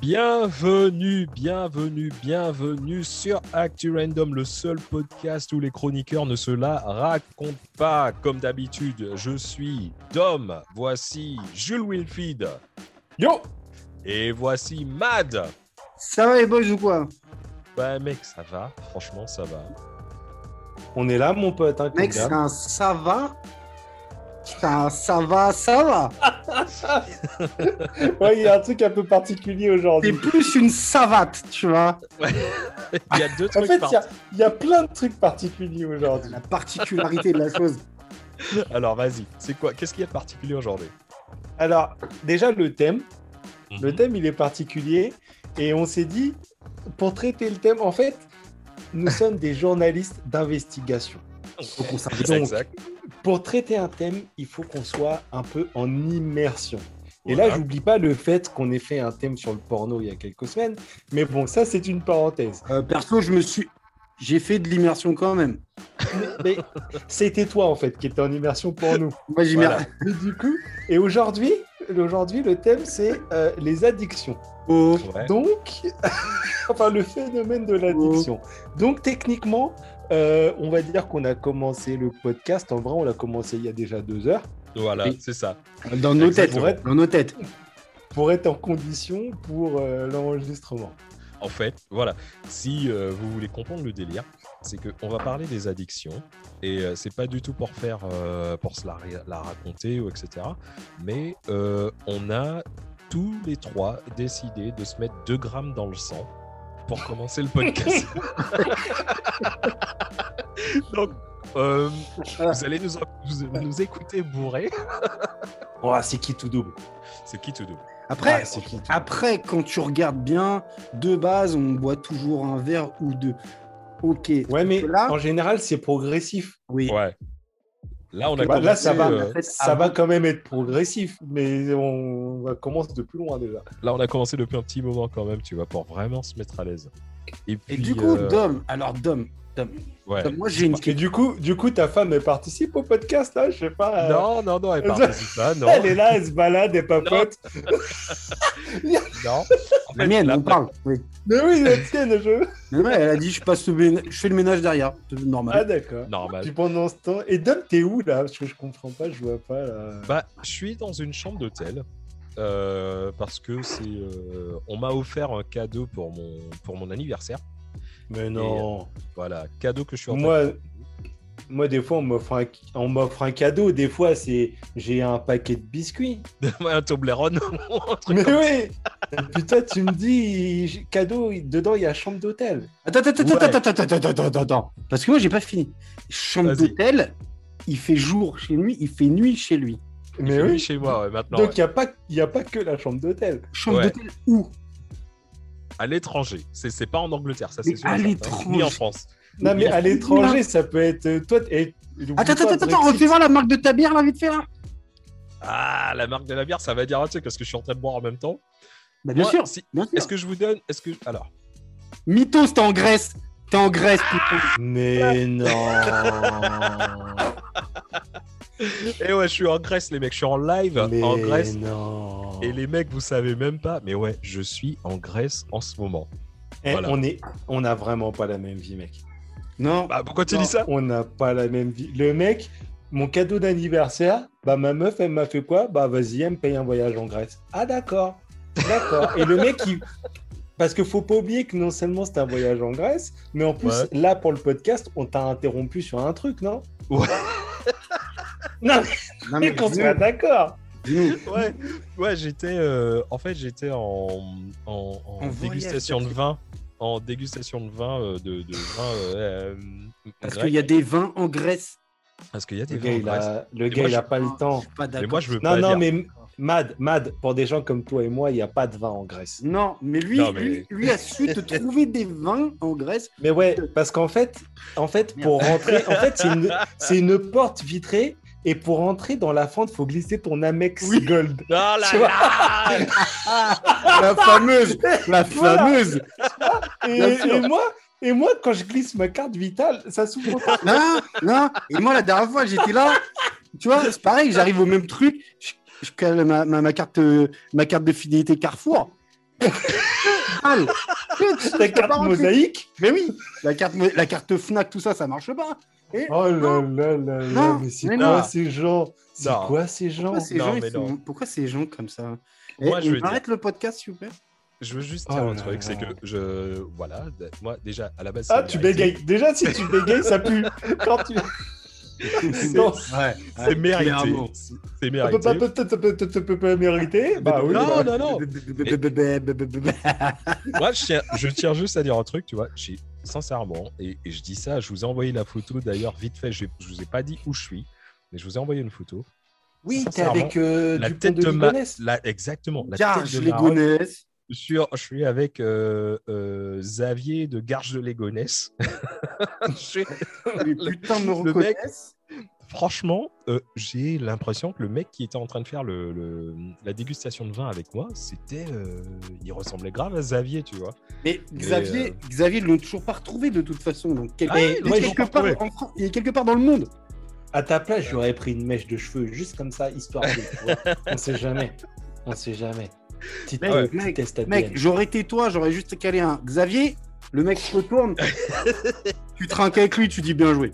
Bienvenue, bienvenue, bienvenue sur Actu Random, le seul podcast où les chroniqueurs ne se la racontent pas. Comme d'habitude, je suis Dom, voici Jules Wilfried. Yo Et voici Mad. Ça va les boys ou quoi? Bah mec, ça va, franchement ça va. On est là, mon pote. Hein, Mec, c'est un ça va C'est un ça va, ça va ouais, il y a un truc un peu particulier C'est aujourd'hui. plus une savate, tu vois. Il y a deux En trucs fait, par- il y a- il y, a plein de trucs particuliers aujourd'hui. La particularité de la chose. Alors vas-y, c'est quoi Qu'est-ce qu'il y a de particulier aujourd'hui? Alors, déjà, le thème. Le Mhm. thème, il est particulier. Et on s'est dit, pour traiter le thème, en fait, nous sommes des journalistes d'investigation. Faut qu'on s'arrête. Donc, Exact. Pour traiter un thème, il faut qu'on soit un peu en immersion. Et Voilà. là, j'oublie pas le fait qu'on ait fait un thème sur le porno il y a quelques semaines. Mais bon, ça, c'est une parenthèse. Euh, perso, je me suis. J'ai fait de l'immersion quand même. Mais c'était toi, en fait, qui étais en immersion pour nous. Moi, j'ai Voilà. Mais du coup, et aujourd'hui, aujourd'hui, le thème, c'est euh, les addictions. Oh, Ouais. Donc, enfin, le phénomène de l'addiction. Donc, techniquement, euh, on va dire qu'on a commencé le podcast. En vrai, on l'a commencé il y a déjà deux heures Voilà, c'est ça. dans nos têtes. Exactement. Dans nos têtes. pour être en condition pour euh, l'enregistrement. En fait, voilà, si euh, vous voulez comprendre le délire, c'est qu'on va parler des addictions et euh, c'est pas du tout pour faire, euh, pour se la, raconter ou etc. Mais euh, on a tous les trois décidé de se mettre 2 grammes dans le sang pour commencer le podcast. Donc, euh, vous allez nous, vous- nous écouter bourré. Oh, c'est qui tout double? C'est qui tout double? Après, Ah, c'est qui tout après, quand tu regardes bien, de base, on boit toujours un verre ou deux. Ok. Ouais, mais Là- en général, c'est progressif. Oui. Ouais. Là, on a Bah, là, ça commencé, va. euh, En fait, Ça va quand même être progressif, mais on, commence de plus loin déjà. Là, on a commencé depuis un petit moment quand même, tu vois, pour vraiment se mettre à l'aise. Et, Et puis, du coup, euh, Dom, alors Dom, Dom, ouais. Moi j'ai une Et du coup, du coup, ta femme, elle participe au podcast là? Je sais pas. euh, Non, non, non, elle participe pas, non. Elle est là, elle se balade, elle papote. Non. En La mienne, la- on parle. Oui. Mais oui, la tienne, je. Mais ouais, elle a dit je passe le ménage- je fais le ménage derrière. C'est Ah normal. d'accord. Normal. Puis pendant ce temps, et Dom, t'es où là? Parce que je comprends pas, je vois pas là. Bah, je suis dans une chambre d'hôtel euh, parce que c'est, euh, on m'a offert un cadeau pour mon pour mon anniversaire. Mais non. Voilà, cadeau que je suis en train de- moi, des fois, on m'offre un, on m'offre un cadeau. Des fois, c'est j'ai un paquet de biscuits. un Toblerone. un truc Mais oui. Toi, tu me dis cadeau. Dedans, il y a chambre d'hôtel. Attends, attends, attends, Ouais. attends, attends, attends, attends, attends, attends. Parce que moi j'ai pas fini. Chambre d'hôtel, il fait jour chez lui, il fait nuit chez lui. Mais oui. chez moi ouais, maintenant. Donc ouais. il y a pas, il y a pas que la chambre d'hôtel. Chambre Ouais. d'hôtel où? À l'étranger. C'est c'est pas en Angleterre, ça c'est sûr. à l'étranger. Ni en France. Non, mais à l'étranger, ça peut être euh, toi. Et, Attends, attends, attends, attends, refais voir la marque de ta bière là, vite fait là. Ah, la marque de la bière, ça va dire un truc parce que je suis en train de boire en même temps. Bah, bien Moi, sûr, si- bien sûr. Est-ce que je vous donne Est-ce que alors Mythos, t'es en Grèce. T'es en Grèce, putain. Mais non. Eh ouais, je suis en Grèce, les mecs. Je suis en live mais en Grèce. non. Et les mecs, vous savez même pas. Mais ouais, je suis en Grèce en ce moment. Eh, Voilà. on est, on a vraiment pas la même vie, mec. Non. Bah, pourquoi tu Non, dis ça On n'a pas la même vie. Le mec, mon cadeau d'anniversaire, bah ma meuf, elle m'a fait quoi? Bah vas-y, elle me paye un voyage en Grèce. Ah d'accord, d'accord. Et le mec, il... parce qu'il faut pas oublier que non seulement c'est un voyage en Grèce, mais en plus Ouais. là pour le podcast, on t'a interrompu sur un truc, non? Ouais. Non, Non, mais qu'on soit d'accord. Ouais, ouais, j'étais. euh, en fait, j'étais en, en, en En voyage, dégustation de vin. En dégustation de vin, euh, de, de vin. euh, Parce qu'il y a des vins en Grèce. Parce qu'il y a des Le vins gars, en il Grèce. a, le Et gars, moi, il je- a pas le temps. Pas Mais d'accord. moi, je veux Non, pas non, dire. mais Mad, Mad, pour des gens comme toi et moi, il n'y a pas de vin en Grèce. Non, mais lui, Non, mais- Lui, lui a su te trouver des vins en Grèce. Mais ouais, parce qu'en fait, en fait, pour rentrer, en fait, c'est une, c'est une porte vitrée. Et pour rentrer dans la fente, faut glisser ton Amex Gold. Oh là là La fameuse, la fameuse. Et, moi, et moi, quand je glisse ma carte vitale, ça s'ouvre pas. Non, non. Et moi, la dernière fois, j'étais là. Tu vois, c'est pareil, j'arrive au même truc. Je, je cale ma, ma, ma carte, ma carte de fidélité Carrefour. Ta carte mosaïque Mais oui, la carte, la carte Fnac, tout ça, ça marche pas. Et Oh là là là là, Non, mais c'est quoi ces gens? C'est quoi ces gens? Pourquoi ces non, gens, mais ils sont- non. pourquoi ces gens comme ça? Moi, Eh, je veux on arrête le podcast, s'il vous plaît. Je veux juste Oh dire un là truc, c'est que je. Voilà, moi, déjà, à la base. Ah, tu bégayes. Déjà, si tu bégayes, ça pue. Quand tu... Non, Ouais, C'est mérité. C'est c'est tu peux mérité. pas, peut- peut- peut- peut- peut pas mériter Bah oui. Non, non, non. Moi, je tiens, je tiens juste à dire un truc, tu vois. J'ai sincèrement, et, et je dis ça, je vous ai envoyé la photo d'ailleurs vite fait. Je, je vous ai pas dit où je suis, mais je vous ai envoyé une photo. Oui, t'es avec euh, la tête de de ma, Ligonnès. la, exactement. La Garge tête de les Maroc. Gonesse. Je suis, avec euh, euh, Xavier de Garges de Légonesse. Je suis- me Le mec-. Franchement, euh, j'ai l'impression que le mec qui était en train de faire le, le- la dégustation de vin avec moi, c'était, euh, il ressemblait grave à Xavier, tu vois. Mais Xavier, euh, Xavier, ils l'ont toujours pas retrouvé de toute façon. Donc, quelque, Ah, il, est quelque part retrouvé. en France- il est quelque part dans le monde. À ta place, j'aurais pris une mèche de cheveux, juste comme ça, histoire de. On sait jamais. On sait jamais. Euh. Mec, j'aurais été toi, j'aurais juste calé un Xavier. Le mec se retourne. tu trinques avec lui, tu dis bien joué.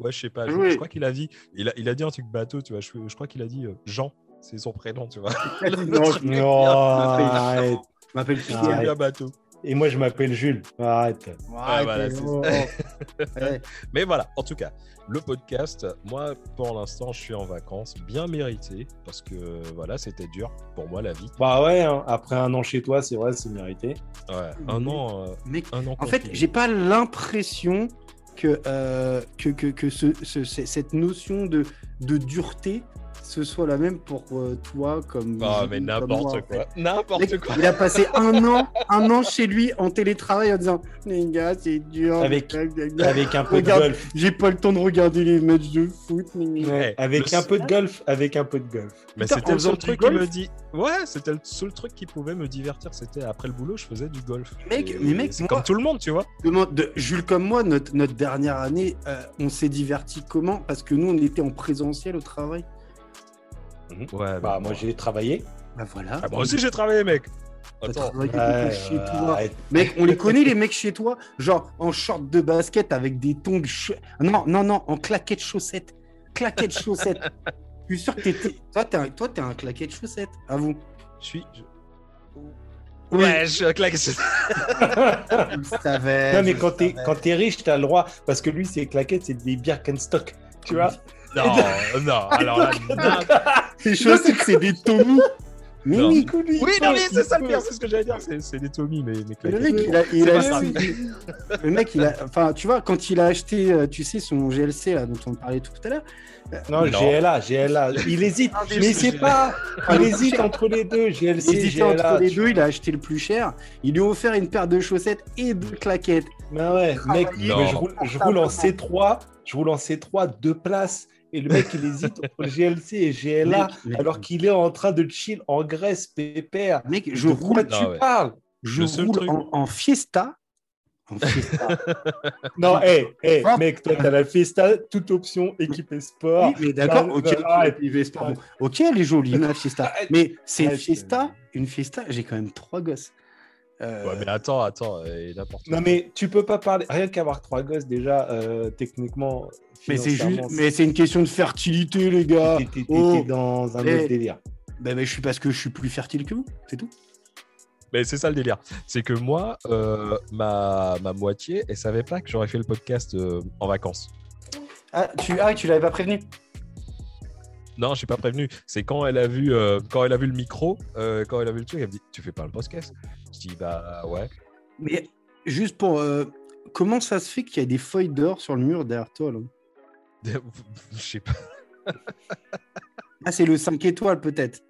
Ouais, je sais pas. Je, Oui. je crois qu'il a dit, il a, il a dit un truc bateau, tu vois. Je, je crois qu'il a dit euh, Jean, c'est son prénom, tu vois. non, je Non, arrête. m'appelle Pierre. bateau. Et moi, je m'appelle Jules. Arrête. Ah, voilà, oh. Ouais. Mais voilà, en tout cas, le podcast, moi, pour l'instant, je suis en vacances, bien mérité, parce que voilà, c'était dur pour moi la vie. Bah ouais, hein, après un an chez toi, c'est vrai, c'est mérité. Ouais, un Mais- an, euh, Mec, un an. en fait, j'ai pas l'impression que, euh, que, que, que ce, ce- ce- cette notion de, de dureté, ce soit la même pour euh, toi comme. Ah, mais n'importe quoi, n'importe quoi. Il a passé un an, un an chez lui en télétravail en disant Les gars, c'est dur. Avec- Avec, un peu Regarde. de golf. J'ai pas le temps de regarder les matchs de foot. Ouais, avec un peu de golf. Avec un peu de golf. Mais c'était le seul truc qui me dit. Ouais, c'était le seul truc qui pouvait me divertir. C'était après le boulot, je faisais du golf. Mec, mais mec, c'est comme tout le monde, tu vois. Demande de Jules comme moi, notre, notre dernière année, euh, on s'est diverti comment? Parce que nous, on était en présentiel au travail. Ouais, Bah, moi, j'ai travaillé. Bah voilà. Ah, moi aussi, j'ai travaillé, mec. T'as Attends. travaillé Ouais, chez toi. Mec, on les connaît les mecs chez toi, genre en short de basket avec des tongs. Non, non, non, en claquettes chaussettes. Claquettes chaussettes. Je suis sûr que t'étais. Toi, t'es un... Toi, t'es un claquette chaussettes, à vous. Je suis. je- Oui. Ouais, je claque. Je le savais. Non, mais quand t'es savais. quand t'es riche, t'as le droit. Parce que lui, ses claquettes, c'est des Birkenstock. Tu vois Non, non, alors là, n'importe- Tes chaussettes, c'est des Tommy. Mais Non. oui. Oui, non, mais c'est ça le pire, c'est ce que j'allais dire. C'est c'est des Tommy, mais, mais Le mec, il a, il C'est le mec, il a, enfin, tu vois, quand il a acheté, euh, tu sais, son GLC là, dont on parlait tout à l'heure, Non, Non. GLA, GLA. Il hésite. Ah, mais c'est pas. Ah, Il hésite entre les deux. il GLC, hésitait entre GLA. les deux, il a acheté le plus cher. Il lui a offert une paire de chaussettes et de claquettes. Mais ouais, mec, mais je, Non. roule, je roule en C3, je roule en C3, deux places. Et le mec, il hésite entre GLC et GLA, Mec, alors qu'il est en train de chill en Grèce, pépère. Mec, je de quoi roule, tu Ah ouais. parles? Je roule truc- en, en Fiesta. En Fiesta. Non, hé, hé, Hop. mec, toi, t'as la Fiesta, toute option équipée sport. oui, mais d'accord, ok, se- bon, ok, elle est jolie, la Fiesta. Arrête. Mais c'est une. Fiesta, une Fiesta, j'ai quand même trois gosses. Euh, Ouais, mais attends, attends, et n'importe quoi. Non, mais tu peux pas parler. Rien qu'avoir trois gosses, déjà, euh, techniquement. mais c'est juste, mais c'est une question de fertilité, les gars. T'es Oh. dans un autre délire. Ben, ben, je suis parce que je suis plus fertile que vous, c'est tout. Mais c'est ça le délire. C'est que moi, euh, ma, ma moitié, elle savait pas que j'aurais fait le podcast euh, en vacances. Ah, tu, ah, tu l'avais pas prévenu? Non, je suis pas prévenu. C'est quand elle a vu, euh, quand elle a vu le micro, euh, quand elle a vu le truc, elle me dit Tu fais pas le podcast Je dis Bah ouais. Mais juste pour. euh, comment ça se fait qu'il y a des feuilles d'or sur le mur derrière toi là Je sais pas. Ah, c'est le 5 étoiles peut-être.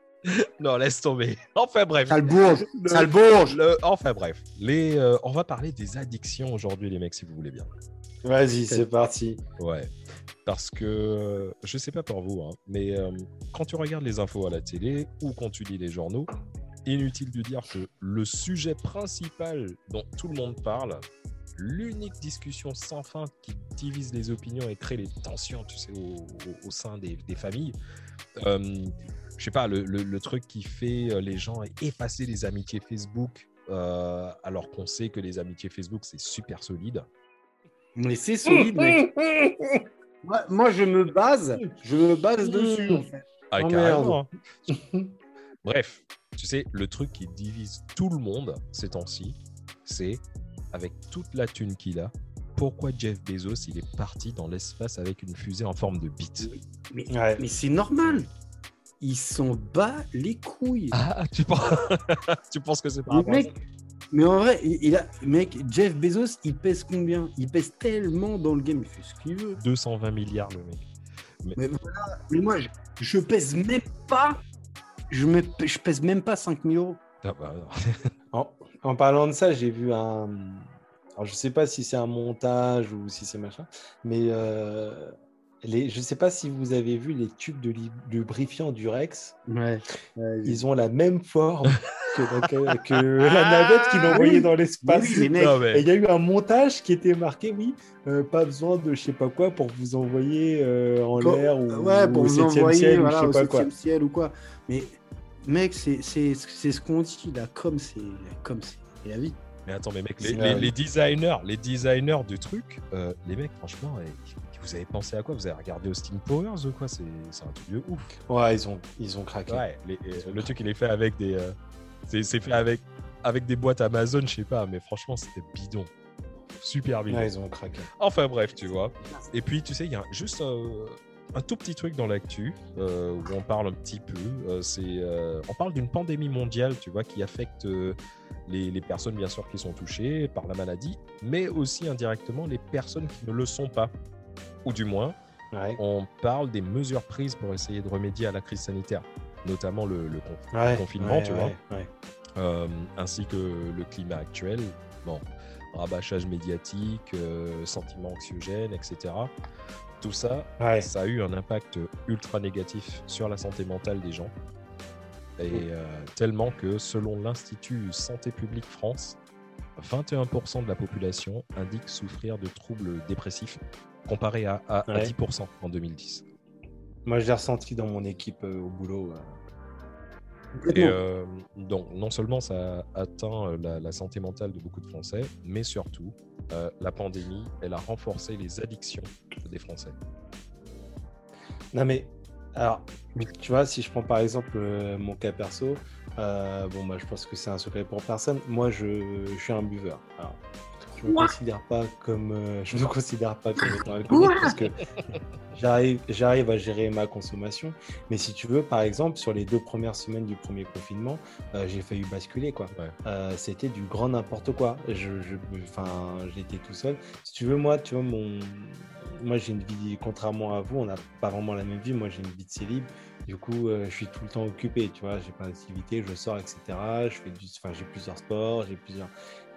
Non, laisse tomber. Enfin bref. Sale bourge Le- Sale bourge Le- enfin bref. Les, euh, on va parler des addictions aujourd'hui, les mecs, si vous voulez bien. Vas-y, c'est parti. Ouais. Parce que euh, je sais pas pour vous, hein, mais euh, quand tu regardes les infos à la télé ou quand tu lis les journaux, inutile de dire que le sujet principal dont tout le monde parle, l'unique discussion sans fin qui divise les opinions et crée les tensions, tu sais, au, au- au sein des, des familles. Euh, je sais pas, le, le- le truc qui fait euh, les gens effacer les amitiés Facebook, euh, alors qu'on sait que les amitiés Facebook, c'est super solide. Mais c'est solide, mec. Moi, moi, je me base, je me base dessus, en fait. Ah, Oh, carrément. Bref, tu sais, le truc qui divise tout le monde ces temps-ci, c'est avec toute la thune qu'il a, pourquoi Jeff Bezos il est parti dans l'espace avec une fusée en forme de bite? Mais, Ouais. mais c'est normal. Il s'en bat les couilles. Ah, tu penses, tu penses que c'est à mec, mais en vrai, il, il a, mec, Jeff Bezos, il pèse combien? Il pèse tellement dans le game, il fait ce qu'il veut. ça 220 milliards le mec. Mais, voilà. Mais moi, je, je pèse même pas. Je, me, je pèse même pas 5000 euros. Ah bah, en parlant de ça, j'ai vu un. Alors, je sais pas si c'est un montage ou si c'est machin, mais euh, les... je sais pas si vous avez vu les tubes de lubrifiant du Rex. Ouais. Ils ont la même forme que, la- que la navette qu'ils ont envoyée oui. dans l'espace. oui, mais Et il y a eu un montage qui était marqué, oui, euh, pas besoin de je sais pas quoi pour vous envoyer euh, en Quand- l'air ou, ouais, pour ou au vous septième envoyer ciel voilà, ou je au sais pas quoi. ciel ou quoi. Mais mec, c'est c'est- c'est ce qu'on dit là, comme c'est comme c'est la vie. Mais attends, mais mec, les, designers, les designers du truc, euh, les mecs, franchement, eh, vous avez pensé à quoi? Vous avez regardé Austin Powers ou quoi? C'est un truc de ouf. Ouais, ils ont, ils ont craqué. Ouais, les- et le truc il est fait avec des, euh, c'est c'est fait avec avec des boîtes Amazon, je sais pas, mais franchement c'était bidon, super bidon. Ouais, ils ont craqué. Enfin bref, tu vois. Et puis tu sais, il y a juste euh, un tout petit truc dans l'actu euh, où on parle un petit peu. euh, c'est, euh, on parle d'une pandémie mondiale, tu vois, qui affecte euh, les, les personnes bien sûr qui sont touchées par la maladie, mais aussi indirectement les personnes qui ne le sont pas, ou du moins Ouais. on parle des mesures prises pour essayer de remédier à la crise sanitaire, notamment le, le con- Ouais, confinement, tu vois. euh, ainsi que le climat actuel. Bon, rabâchage médiatique, euh, sentiments anxiogènes, etc. Tout ça, Ouais. ça a eu un impact ultra négatif sur la santé mentale des gens. Et euh, tellement que selon l'Institut Santé publique France, 21% de la population indique souffrir de troubles dépressifs, comparé à, à- à Ouais. 10% en 2010. Moi, je l'ai ressenti dans mon équipe euh, au boulot. euh. Et euh, donc, non seulement ça a atteint la, la santé mentale de beaucoup de Français, mais surtout, euh, la pandémie, elle a renforcé les addictions des Français. Non, mais alors, tu vois, si je prends par exemple euh, mon cas perso, euh, bon, bah, je pense que c'est un secret pour personne. Moi, je, je suis un buveur. Alors, je me considère pas comme, euh, je me considère pas comme étant alcoolique parce que j'arrive, j'arrive à gérer ma consommation. Mais si tu veux, par exemple, sur les deux premières semaines du premier confinement, euh, j'ai failli basculer, quoi. Ouais. Euh, c'était du grand n'importe quoi. Je, je, enfin, j'étais tout seul. Si tu veux, moi, tu vois, mon, moi, j'ai une vie, contrairement à vous, on n'a pas vraiment la même vie. Moi, j'ai une vie de célib. Du coup, euh, je suis tout le temps occupé, tu vois. J'ai plein d'activités, je sors, etc. Je fais du, enfin, j'ai plusieurs sports, j'ai plusieurs.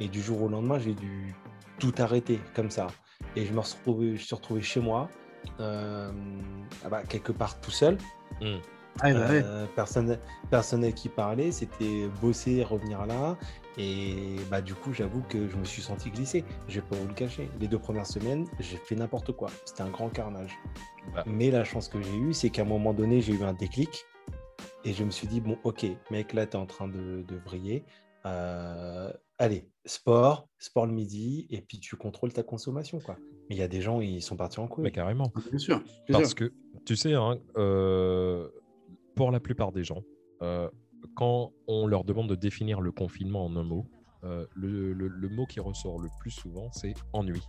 Et du jour au lendemain, j'ai dû tout arrêter comme ça. Et je me suis retrouvé, je suis retrouvé chez moi, euh, ah bah, quelque part tout seul. Bah ouais. Euh, personne, personne à qui parler, c'était bosser, revenir là. Et bah, du coup, j'avoue que je me suis senti glisser. Je vais pas vous le cacher. Les deux premières semaines, j'ai fait n'importe quoi. C'était un grand carnage. Bah. Mais la chance que j'ai eue, c'est qu'à un moment donné, j'ai eu un déclic. Et je me suis dit, bon, ok, mec, là, tu es en train de, de briller. Euh, allez, sport, sport le midi, et puis tu contrôles ta consommation. quoi. Mais il y a des gens, ils sont partis en couille. Mais carrément. Bien sûr. bien Parce sûr. que, tu sais, hein, euh, pour la plupart des gens, euh, quand on leur demande de définir le confinement en un mot, euh, le, le- le mot qui ressort le plus souvent, c'est ennui.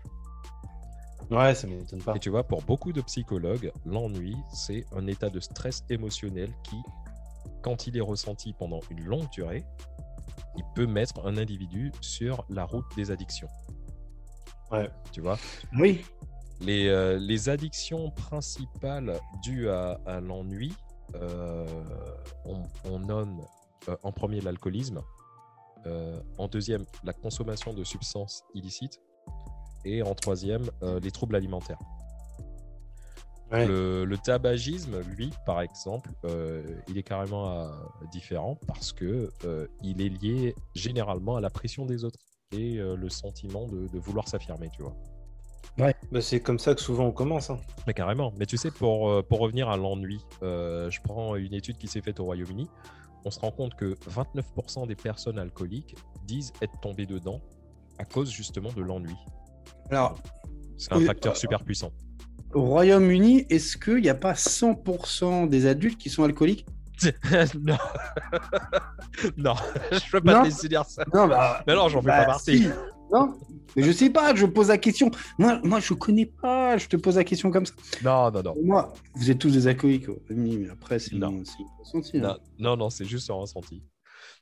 Ouais, ça m'étonne pas. Et tu vois, pour beaucoup de psychologues, l'ennui, c'est un état de stress émotionnel qui, quand il est ressenti pendant une longue durée, il peut mettre un individu sur la route des addictions. Ouais. Tu vois, Oui. les, euh, les addictions principales dues à, à l'ennui, euh, on, on nomme euh, en premier l'alcoolisme, en deuxième la consommation de substances illicites et en troisième les troubles alimentaires. Ouais. Le, le tabagisme, lui, par exemple, euh, il est carrément euh, différent parce que euh, il est lié généralement à la pression des autres. et euh, le sentiment de, de vouloir s'affirmer, tu vois. Bah, c'est comme ça que souvent on commence. hein. Mais carrément. Mais tu sais, pour, pour revenir à l'ennui, euh, je prends une étude qui s'est faite au Royaume-Uni. On se rend compte que 29% des personnes alcooliques disent être tombées dedans à cause justement de l'ennui. Alors, C'est un Oui, facteur euh, super puissant. Au Royaume-Uni, est-ce qu'il n'y a pas 100% des adultes qui sont alcooliques non. non, je peux pas Non. te laisser dire ça. Non, bah, Mais non, j'en fais bah, pas partie. si. Non, mais je sais pas, je pose la question. Moi, moi, je connais pas, je te pose la question comme ça. Non, non, non. Moi, vous êtes tous des alcooliques, mais après, c'est Non. mon, c'est mon ressenti, hein. Non, non, non, c'est juste un ressenti.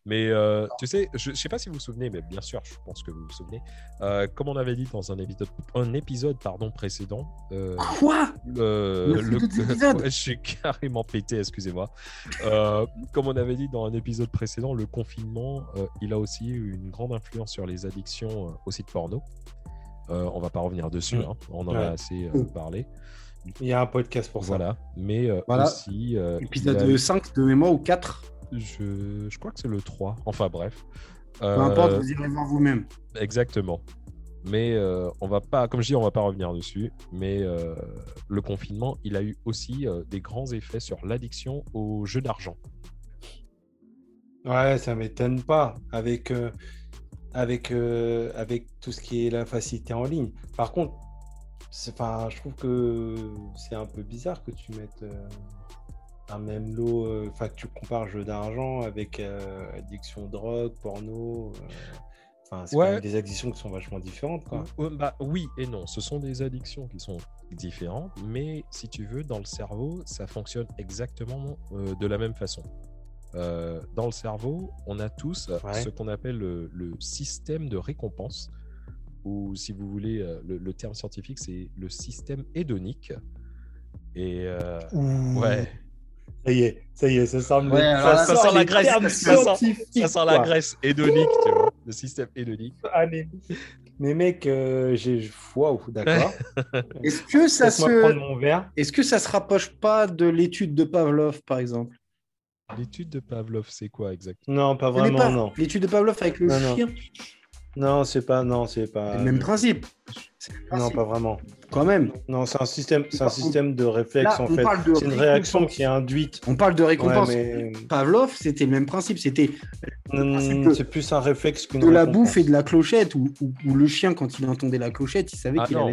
Mais euh, tu sais, je ne sais pas si vous vous souvenez, mais bien sûr, je pense que vous vous souvenez. euh, comme on avait dit dans un épisode, un épisode pardon, précédent, euh, Quoi? le, a le-. Ouais, je suis carrément pété, excusez-moi. Euh, comme on avait dit dans un épisode précédent, le confinement, euh, il a aussi eu une grande influence sur les addictions euh, au site porno. Euh, on va pas revenir dessus, Mm. hein, on en Ouais. a assez euh, Mm. parlé. Il y a un podcast pour ça. Voilà, mais euh, Voilà. aussi. euh, a Épisode eu- 5 de mémoire ou 4 je, je crois que c'est le 3. Enfin bref. Peu Euh, importe, vous irez voir vous-même. Exactement. Mais euh, on va pas, comme je dis, on va pas revenir dessus. Mais euh, le confinement, il a eu aussi euh, des grands effets sur l'addiction aux jeux d'argent. Ouais, ça m'étonne pas avec, euh, avec, euh, avec tout ce qui est la facilité en ligne. Par contre, enfin, je trouve que c'est un peu bizarre que tu mettes euh, un même lot, euh, enfin, que tu compares jeu d'argent avec euh, addiction drogue, porno. euh, Enfin, c'est Ouais. des addictions qui sont vachement différentes, quoi. Bah, oui et non. Ce sont des addictions qui sont différentes. Mais si tu veux, dans le cerveau, ça fonctionne exactement euh, de la même façon. Euh, dans le cerveau, on a tous Ouais. ce qu'on appelle le, le système de récompense, ou si vous voulez, le, le terme scientifique, c'est le système hédonique. Et euh, ouais, Ça y est, ça y est, ça semble. Ouais, alors là, ça sent la graisse, ça sent- ça sent la graisse hédonique, tu vois, le système hédonique. Allez. Mais mec, euh, j'ai. Waouh, d'accord. Est-ce que ça se... Est-ce que ça se rapproche pas de l'étude de Pavlov, par exemple? L'étude de Pavlov, c'est quoi exactement? Non, pas vraiment, pas non. L'étude de Pavlov avec le non. chien? Non, c'est pas. Non, c'est pas. C'est le même principe. Non, pas vraiment. Quand même. Non, c'est un système, c'est un système de réflexe Là, en on fait. parle de C'est une réaction qui est induite. On parle de récompense. Ouais, mais Pavlov, c'était le même principe. C'était c'est plus un réflexe qu'une de la récompense. bouffe et de la clochette, où, où- où le chien, quand il entendait la clochette, il savait Ah qu'il non.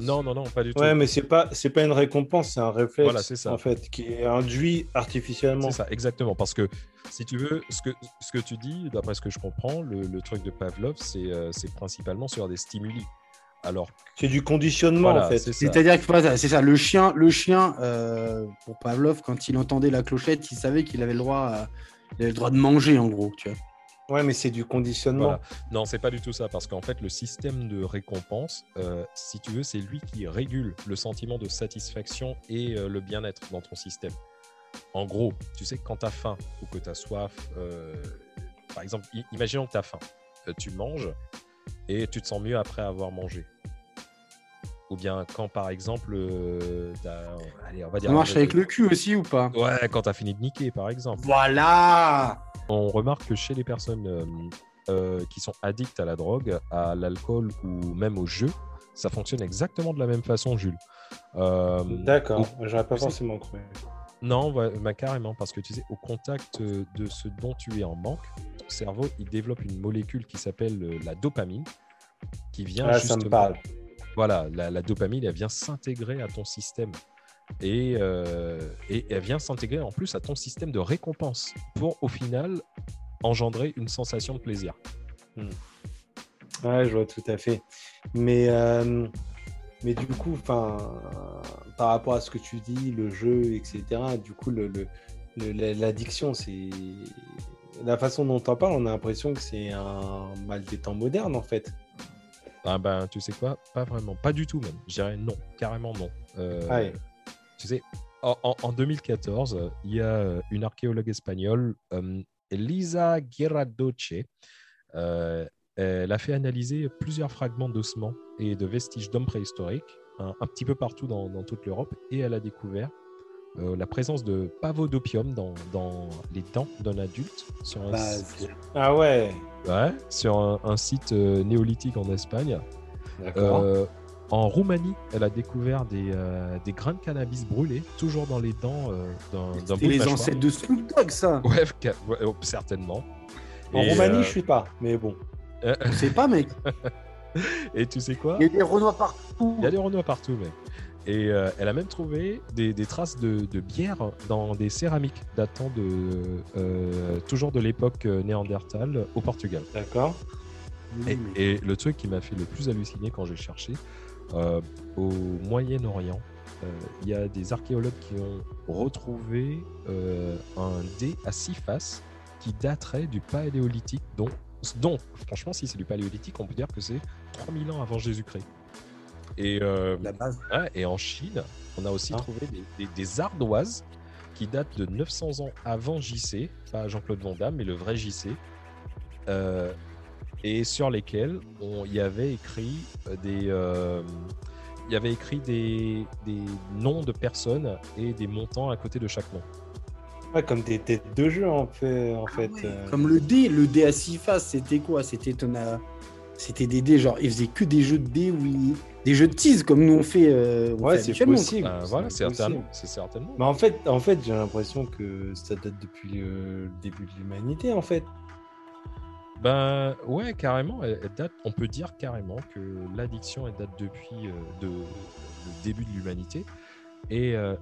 Non, non, non, pas du tout. Ouais, mais c'est pas, c'est pas une récompense, c'est un réflexe Voilà, c'est ça. en fait qui est induit artificiellement. C'est ça, exactement. Parce que si tu veux, ce que, ce que tu dis, d'après ce que je comprends, le, le truc de Pavlov, c'est euh, c'est principalement sur des stimuli. Alors, C'est du conditionnement voilà, en fait. c'est ça. C'est-à-dire que c'est ça. Le chien, le chien euh, pour Pavlov, quand il entendait la clochette, il savait qu'il avait le droit, à- il avait le droit de manger, en gros. Tu vois. Ouais, mais c'est du conditionnement. Voilà. Non, c'est pas du tout ça, parce qu'en fait, le système de récompense, euh, si tu veux, c'est lui qui régule le sentiment de satisfaction et euh, le bien-être dans ton système. En gros, tu sais, quand tu as faim ou que tu as soif, euh, par exemple, imaginons que tu as faim, tu manges et tu te sens mieux après avoir mangé. Ou bien quand, par exemple, euh, t'as- allez, on va dire. Ça marche avec le cul aussi ou pas? Ouais, quand tu as fini de niquer, par exemple. Voilà On remarque que chez les personnes euh, euh, qui sont addictes à la drogue, à l'alcool ou même au jeu, ça fonctionne exactement de la même façon, Jules. Euh, D'accord, j'aurais pas forcément cru. non, ouais, bah, carrément, parce que tu sais, au contact de ce dont tu es en manque, ton cerveau, il développe une molécule qui s'appelle la dopamine, qui vient Ah, ça me justement- parle. Voilà, la, dopamine, elle vient s'intégrer à ton système. Et, euh, et elle vient s'intégrer en plus à ton système de récompense pour au final engendrer une sensation de plaisir. Ouais, je vois tout à fait. Mais, euh, mais du coup, par rapport à ce que tu dis, le jeu, etc., du coup, l'addiction, c'est. La façon dont on parle, on a l'impression que c'est un mal des temps modernes, en fait. Ah ben, tu sais quoi? Pas vraiment, pas du tout même. Je dirais non, carrément non. Euh. Tu sais, en, en- en 2014, euh, il y a euh, une archéologue espagnole, euh, Elisa Guerradoce. Euh, elle a fait analyser plusieurs fragments d'ossements et de vestiges d'hommes préhistoriques, un, un petit peu partout dans, dans toute l'Europe, et elle a découvert euh, la présence de pavodopium dans, dans les dents d'un adulte sur un, Bah, si- Ah ouais. ouais, sur un, un site euh, néolithique en Espagne. Euh, en Roumanie, elle a découvert des, euh, des grains de cannabis brûlés, toujours dans les dents euh, d'un bout les ancêtres de Snoop Dogg, ça. Ouais, ca- ouais, oh, certainement. en Et, Roumanie, euh, je suis pas, mais bon. Je sais pas, mec. Et tu sais quoi? Il y a des Renois partout. Il y a des Renois partout, mec. Et euh, elle a même trouvé des, des traces de, de bière dans des céramiques datant de euh, toujours de l'époque euh, néandertale au Portugal. D'accord. Et, et le truc qui m'a fait le plus halluciner quand j'ai cherché, euh, au Moyen-Orient, il y a des archéologues qui ont retrouvé un dé à six faces qui daterait du paléolithique, dont, dont franchement, si c'est du paléolithique, on peut dire que c'est 3000 ans avant Jésus-Christ. Et, euh, La base. Ouais, et en Chine, on a aussi Ah. trouvé des, des- des ardoises qui datent de 900 ans avant JC, pas Jean-Claude Van Damme, mais le vrai JC, euh, et sur lesquelles on- y avait écrit euh, des, euh, il y avait écrit des, des noms de personnes et des montants à côté de chaque nom. Ouais, comme des têtes de jeu en fait. En fait. Ouais, euh. Comme le dé, le dé à six faces, c'était quoi? C'était ton, euh, c'était des dés, genre, ils faisaient que des jeux de dés où ils- des jeux de tease comme nous on fait. euh, on Ouais, fait c'est possible. Euh, voilà, c'est certainement. C'est certainement. Mais en fait, en fait j'ai l'impression que ça date depuis euh, le début de l'humanité, en fait. Ben ouais, carrément. Elle, elle date, on peut dire carrément que l'addiction elle date depuis euh, de, le début de l'humanité. Et euh,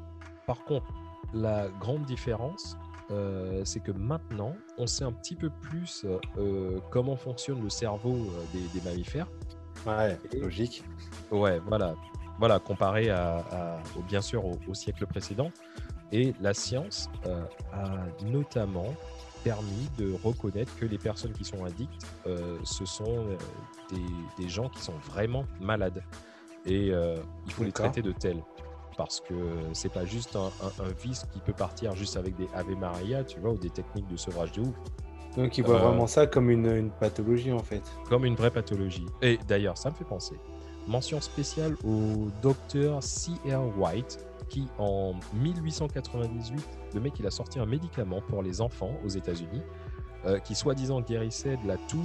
par contre, la grande différence, euh, c'est que maintenant, on sait un petit peu plus euh, comment fonctionne le cerveau euh, des, des mammifères. Ouais, Et- logique. Ouais, voilà, voilà, comparé à, à- au- bien sûr au, au siècle précédent. Et la science euh, a notamment permis de reconnaître que les personnes qui sont addictes, ce sont des, des gens qui sont vraiment malades. Et il faut les traiter de tels. Parce que c'est pas juste un, un- un vice qui peut partir juste avec des Ave Maria, tu vois, ou des techniques de sevrage de ouf. Donc, ils voient Euh, vraiment ça comme une, une pathologie, en fait. comme une vraie pathologie. Et d'ailleurs, ça me fait penser. Mention spéciale au docteur C.R. White, qui en 1898, le mec, il a sorti un médicament pour les enfants aux États-Unis, euh, qui soi-disant guérissait de la toux,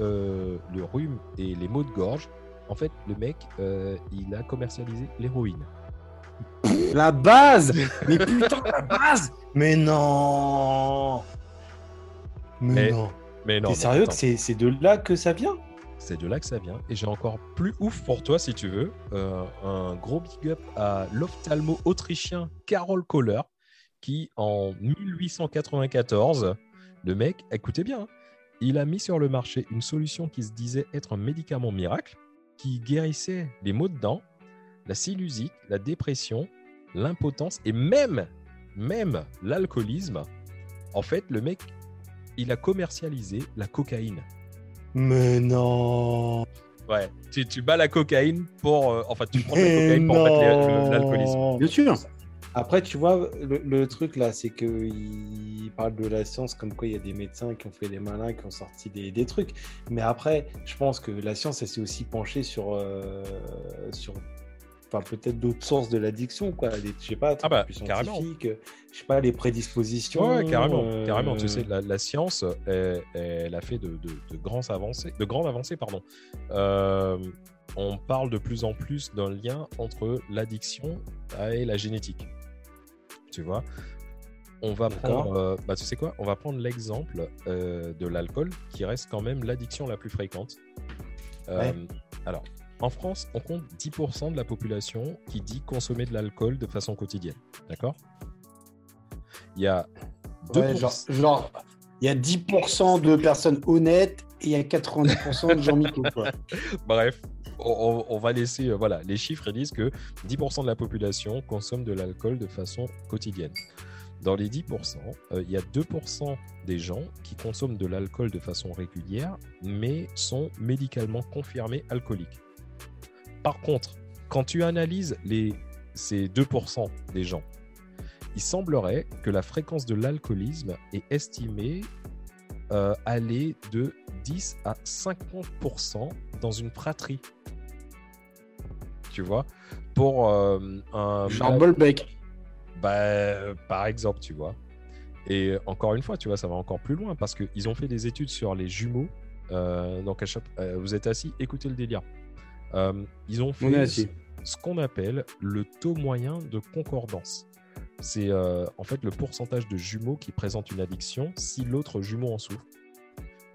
euh, le rhume et les maux de gorge. En fait, le mec, euh, il a commercialisé l'héroïne. La base Mais putain, la base Mais non Mais Mais- non Mais non, T'es sérieux attends. que c'est c'est de là que ça vient? C'est de là que ça vient. Et j'ai encore plus ouf pour toi, si tu veux. Euh, un gros big up à l'ophtalmo autrichien Carol Kohler, qui en 1894, le mec, écoutez bien, hein, il a mis sur le marché une solution qui se disait être un médicament miracle, qui guérissait les maux de dents, la sinusite, la dépression, l'impotence et même, même l'alcoolisme. En fait, le mec, il a commercialisé la cocaïne. Mais non Ouais, tu, tu bats la cocaïne pour. euh, enfin, tu prends la cocaïne pour battre l'alcoolisme. Bien sûr Après, tu vois, le, le truc là, c'est qu'il parle de la science comme quoi il y a des médecins qui ont fait les malins, qui ont sorti des, des trucs. Mais après, je pense que la science, elle s'est aussi penchée sur, euh, sur enfin, peut-être d'autres sources de l'addiction, quoi. Des- je sais pas, Ah bah, plus carrément. euh, je sais pas, les prédispositions. Ouais, carrément, euh, carrément. Tu sais, la, la science, elle, elle a fait de, de, de grandes avancées, de grandes avancées, pardon. Euh, on parle de plus en plus d'un lien entre l'addiction et la génétique. Tu vois? On va prendre, euh, bah, tu sais quoi? On va prendre l'exemple euh, de l'alcool, qui reste quand même l'addiction la plus fréquente. Euh, Ouais. Alors, en France, on compte 10% de la population qui dit consommer de l'alcool de façon quotidienne. D'accord? Il y a 2%, Ouais, genre, genre, il y a 10% de personnes honnêtes et il y a 90% de gens quoi. Bref, on, on- on va laisser. euh, voilà, les chiffres disent que 10% de la population consomme de l'alcool de façon quotidienne. Dans les 10%, euh, il y a 2% des gens qui consomment de l'alcool de façon régulière, mais sont médicalement confirmés alcooliques. Par contre, quand tu analyses les, ces 2% des gens, il semblerait que la fréquence de l'alcoolisme est estimée euh, aller de 10 à 50% dans une fratrie. Tu vois? Pour euh, un. Bolbec. Bah, par exemple, tu vois. Et encore une fois, tu vois, ça va encore plus loin parce qu'ils ont fait des études sur les jumeaux. Euh, donc, à chaque- euh, vous êtes assis, écoutez le délire. Euh, ils ont fait ce qu'on appelle le taux moyen de concordance. C'est euh, en fait le pourcentage de jumeaux qui présentent une addiction si l'autre jumeau en souffre.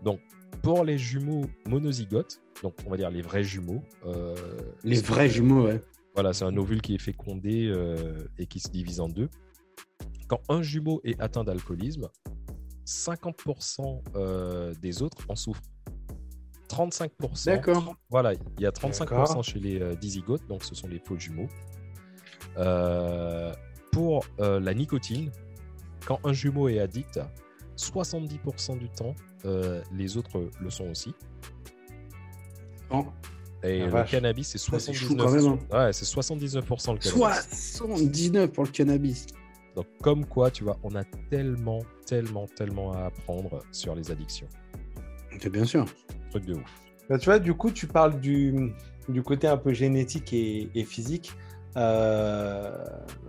Donc, pour les jumeaux monozygotes, donc on va dire les vrais jumeaux, euh, Les vrais jumeaux, ouais. voilà, c'est un ovule qui est fécondé euh, et qui se divise en deux. Quand un jumeau est atteint d'alcoolisme, 50% euh, des autres en souffrent. 35%. D'accord. Voilà, il y a 35% D'accord. chez les euh, dizygotes, donc ce sont les faux jumeaux. Euh, pour euh, la nicotine, quand un jumeau est addict, 70% du temps, euh, les autres le sont aussi. Oh, Et La le vache. cannabis, c'est Ça, c'est 79%. chou quand même, hein. Ouais, c'est 79% le cannabis. 79 pour le cannabis. Donc, comme quoi, tu vois, on a tellement, tellement, tellement à apprendre sur les addictions. C'est bien sûr. Truc de ouf. Bah, tu vois, du coup, tu parles du, du côté un peu génétique et, et physique. Euh,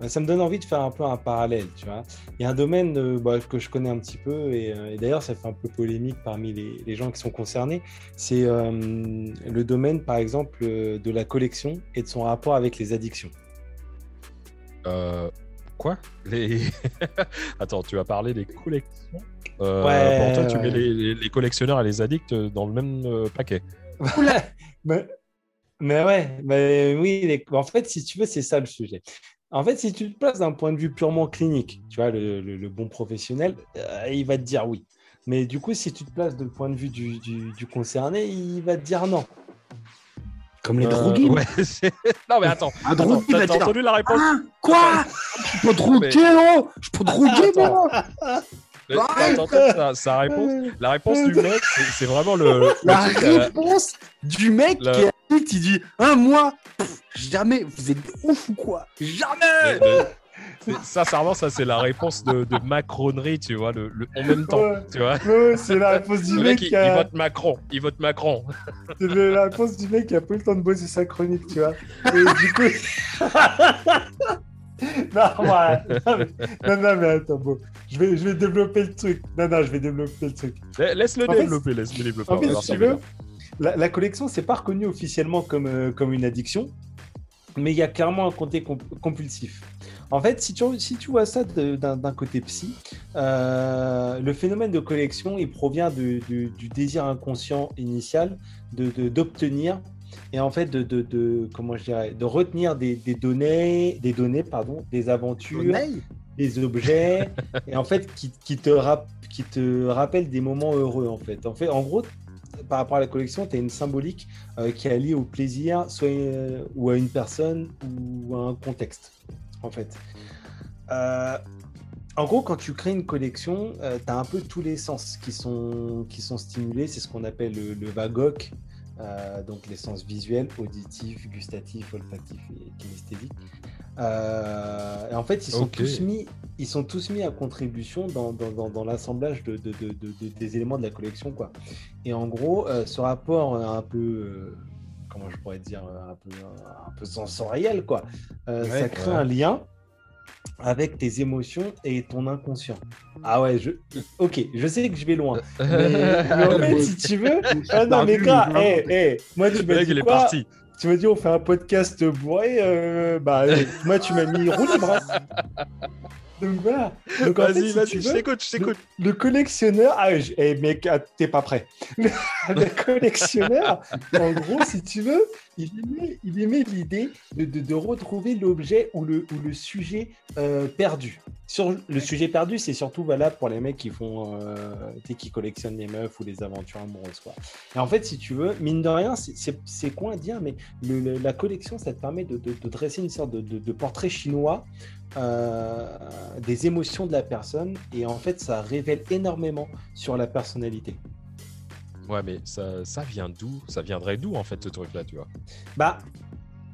ça me donne envie de faire un peu un parallèle, tu vois. Il y a un domaine euh, bah, que je connais un petit peu, et, euh, et d'ailleurs, ça fait un peu polémique parmi les, les gens qui sont concernés. C'est euh, le domaine, par exemple, de la collection et de son rapport avec les addictions. Euh, quoi? Les... Attends, tu vas parler des collections? Euh, Ouais, Pour toi, tu ouais. mets les, les- les collectionneurs et les addicts dans le même euh, paquet. mais, mais ouais, mais oui, les- en fait, si tu veux, c'est ça le sujet. En fait, si tu te places d'un point de vue purement clinique, tu vois, le, le- le bon professionnel, euh, il va te dire oui. Mais du coup, si tu te places de point de vue du, du- du concerné, il va te dire non. Comme les Euh, drogués. ouais, non, mais attends. Un attends, drogué va dire entendu la réponse Ah, quoi? Je peux droguer, oh Je peux droguer, moi? sa, réponse La réponse du mec, c'est vraiment le. La euh, réponse du mec qui addict, il dit Un mois Jamais Vous êtes ouf ou quoi? Jamais Sincèrement, ça, c'est la réponse de, de macronerie, tu vois, le, le- en même temps. Ouais. Tu vois Ouais, c'est la réponse du Le mec, mec, il, qui il a... vote Macron. Il vote Macron. c'est la réponse du mec qui a pas eu le temps de bosser sa chronique, tu vois. Et du coup. non, non, mais... non, mais attends, bon. Je vais, je vais développer le truc. Non, non, je vais développer le truc. La- Laisse-le développer, laisse-le développer. En fait, si tu veux, la, la collection, c'est pas reconnu officiellement comme, euh, comme une addiction, mais il y a clairement un côté comp- compulsif. En fait, si tu, si tu vois ça d'un côté psy, euh, le phénomène de collection, il provient de- de- du désir inconscient initial de- d'obtenir et en fait de, de, de- comment je dirais de retenir des, des données des données pardon des aventures des objets et en fait qui, qui te rap- qui te rappellent des moments heureux en fait. En fait, en gros, par rapport à la collection, tu as une symbolique euh, qui est liée au plaisir, soit euh, ou à une personne ou à un contexte en fait. Euh, en gros, quand tu crées une collection, tu as un peu tous les sens qui sont, qui sont stimulés. C'est ce qu'on appelle le, le VAGOC, euh, donc les sens visuels, auditifs, gustatifs, olfactifs et kinesthésiques. Euh, et en fait, ils sont, tous mis, ils sont tous mis à contribution dans, dans, dans- dans l'assemblage de, de- de- de- de- des éléments de la collection. Quoi. Et en gros, euh, ce rapport un peu, comment je pourrais dire, un peu, un peu sensoriel, quoi, Ouais, ça crée ouais. un lien avec tes émotions et ton inconscient. Ah ouais, je... ok, je sais que je vais loin. Mais, mais en fait, si tu veux, ah non mais gars, hey, hey, moi tu il est quoi parti. Tu m'as dit on fait un podcast bourré, euh, bah euh, moi tu m'as mis roue libre. hein. Donc voilà. Donc en fait, Vas-y, si vas-y, je t'écoute, je t'écoute. le collectionneur, ah je- eh, mec, ah, t'es pas prêt. Le, le collectionneur, en gros, si tu veux, il émet l'idée de, de- de retrouver l'objet ou le, ou le sujet euh, perdu. Sur le sujet perdu, c'est surtout valable pour les mecs qui font, euh, qui collectionnent les meufs ou les aventures amoureuses, quoi. Et en fait, si tu veux, mine de rien, c'est- con à dire, mais le- le- la collection, ça te permet de, de- de dresser une sorte de portrait chinois euh, des émotions de la personne et en fait ça révèle énormément sur la personnalité. Ouais, mais ça, ça vient d'où? Ça viendrait d'où, en fait, ce truc-là, tu vois? Bah,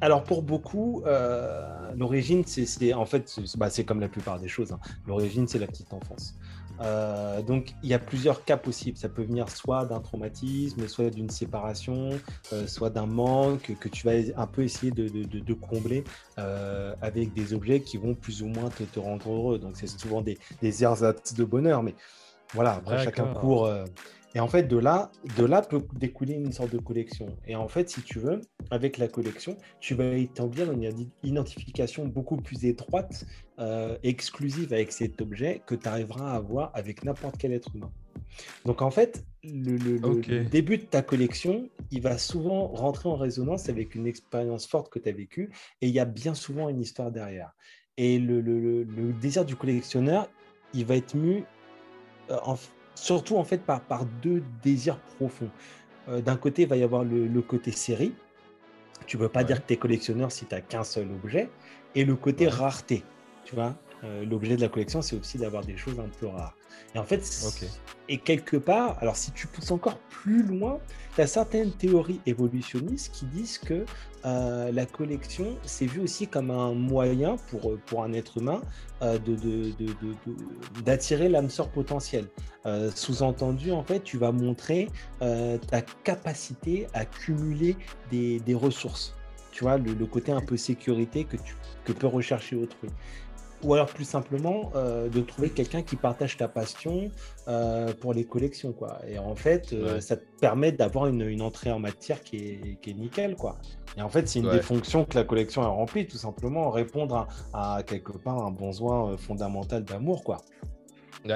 alors pour beaucoup, euh, l'origine c'est en fait c'est bah, c'est comme la plupart des choses. hein. L'origine c'est la petite enfance. Euh, donc, il y a plusieurs cas possibles. Ça peut venir soit d'un traumatisme, soit d'une séparation, euh, soit d'un manque que tu vas un peu essayer de, de, de combler avec des objets qui vont plus ou moins te, te rendre heureux. Donc, c'est souvent des, des ersatz de bonheur. Mais voilà, après, chacun court. Et en fait, de là, de là peut découler une sorte de collection. Et en fait, si tu veux, avec la collection, tu vas établir une identification beaucoup plus étroite, euh, exclusive avec cet objet que tu arriveras à avoir avec n'importe quel être humain. Donc en fait, le, début de ta collection, il va souvent rentrer en résonance avec une expérience forte que tu as vécue, et il y a bien souvent une histoire derrière. Et le, désir du collectionneur, il va être mu euh, en, surtout en fait par, par deux désirs profonds. Euh, d'un côté, il va y avoir le, côté série. Tu ne peux pas dire que tu es collectionneur si tu n'as qu'un seul objet. Et le côté rareté. Tu vois, euh, l'objet de la collection, c'est aussi d'avoir des choses un peu rares. Et en fait, et quelque part, alors si tu pousses encore plus loin, tu as certaines théories évolutionnistes qui disent que euh, la collection, c'est vu aussi comme un moyen pour, euh, pour un être humain euh, d'attirer l'âme sœur potentielle. Sous-entendu, en fait, tu vas montrer ta capacité à cumuler des, des ressources. Tu vois, le, le, côté un peu sécurité que, tu, que peut rechercher autrui ou alors plus simplement euh, de trouver quelqu'un qui partage ta passion euh, pour les collections quoi. Et en fait euh, ça te permet d'avoir une, entrée en matière qui est, qui est, nickel quoi. Et en fait c'est une des fonctions que la collection a remplie tout simplement répondre à, quelque part un besoin fondamental d'amour quoi.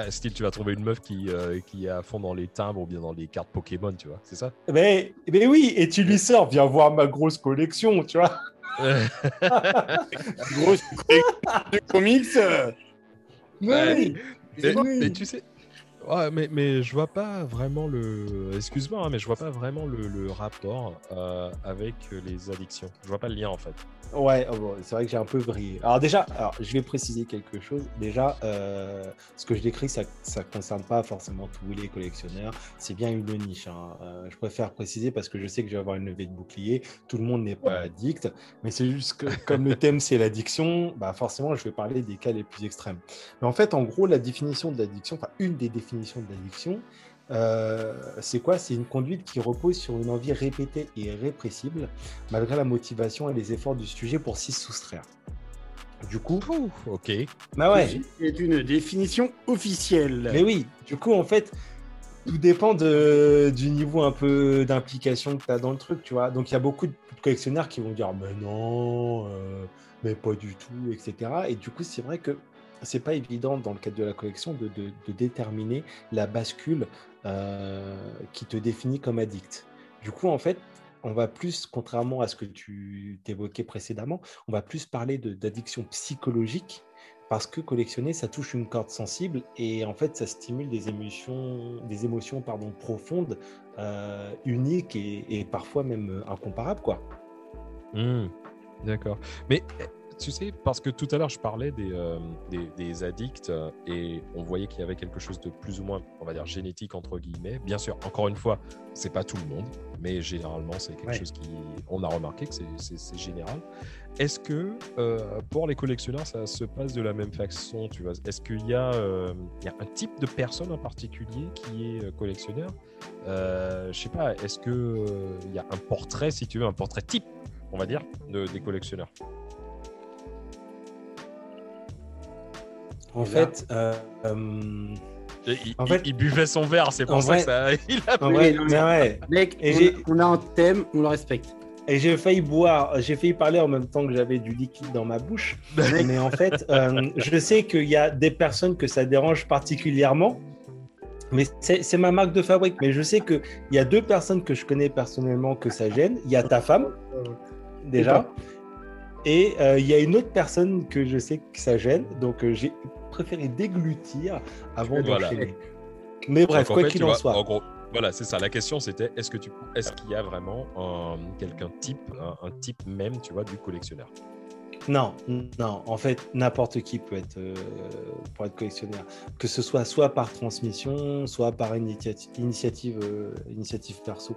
Style, tu vas trouver une meuf qui, qui est à fond dans les timbres ou bien dans les cartes Pokémon, tu vois, c'est ça? Mais, mais oui, et tu lui sors, viens voir ma grosse collection, tu vois Grosse de comics. Et, tu sais, mais, mais je vois pas vraiment le. Excuse-moi, hein, mais je vois pas vraiment le, rapport euh, avec les addictions. Je vois pas le lien en fait. Ouais, oh c'est vrai que j'ai un peu vrillé. Alors déjà, alors, je vais préciser quelque chose. Déjà, euh, ce que je décris, ça ne concerne pas forcément tous les collectionneurs. C'est bien une niche. Hein. Euh, je préfère préciser parce que je sais que je vais avoir une levée de bouclier. Tout le monde n'est pas addict. Mais c'est juste que comme le thème, c'est l'addiction, bah forcément, je vais parler des cas les plus extrêmes. Mais en fait, en gros, la définition de l'addiction, enfin, une des définitions de l'addiction, euh, c'est quoi? C'est une conduite qui repose sur une envie répétée et répressible, malgré la motivation et les efforts du sujet pour s'y soustraire. Du coup, ok. Bah ouais. C'est une définition officielle. Mais oui, du coup, en fait, tout dépend de, du niveau un peu d'implication que tu as dans le truc, tu vois? Donc, il y a beaucoup de collectionneurs qui vont dire, mais non, euh, mais pas du tout, etc. Et du coup, c'est vrai que c'est pas évident dans le cadre de la collection de, déterminer la bascule euh, qui te définit comme addict. Du coup, en fait, on va plus, contrairement à ce que tu t'évoquais précédemment, on va plus parler d'addiction psychologique parce que collectionner, ça touche une corde sensible et en fait, ça stimule des émotions, des émotions pardon, profondes, euh, uniques et, parfois même incomparables, quoi. Mmh. D'accord. Mais tu sais, parce que tout à l'heure, je parlais des, euh, des, addicts euh, et on voyait qu'il y avait quelque chose de plus ou moins, on va dire, génétique, entre guillemets. Bien sûr, encore une fois, c'est pas tout le monde, mais généralement, c'est quelque chose qui. On a remarqué que c'est général. Est-ce que euh, pour les collectionneurs, ça se passe de la même façon tu vois? Est-ce qu'il y, a un type de personne en particulier qui est collectionneur? Je sais pas, est-ce qu'il y a un portrait, si tu veux, un portrait type, on va dire, de, des collectionneurs? En fait, euh, il, buvait son verre, c'est pour ça que ça. Il a en vrai, mais ouais. Mec, on, a un thème, on le respecte. Et j'ai failli boire, j'ai failli parler en même temps que j'avais du liquide dans ma bouche. mais en fait, euh, je sais qu'il y a des personnes que ça dérange particulièrement. Mais c'est ma marque de fabrique. Mais je sais qu'il y a deux personnes que je connais personnellement que ça gêne. Il y a ta femme, déjà. Et euh, il y a une autre personne que je sais que ça gêne. Donc j'ai préféré déglutir avant d'enchaîner. Mais bref, quoi qu'il en, soit. voilà, c'est ça. La question, c'était est-ce que tu, est-ce qu'il y a vraiment quelqu'un type, un, type même, tu vois, du collectionneur? Non, non, en fait, n'importe qui peut être, euh, pour être collectionneur. Que ce soit soit par transmission, soit par initiative, euh, initiative perso.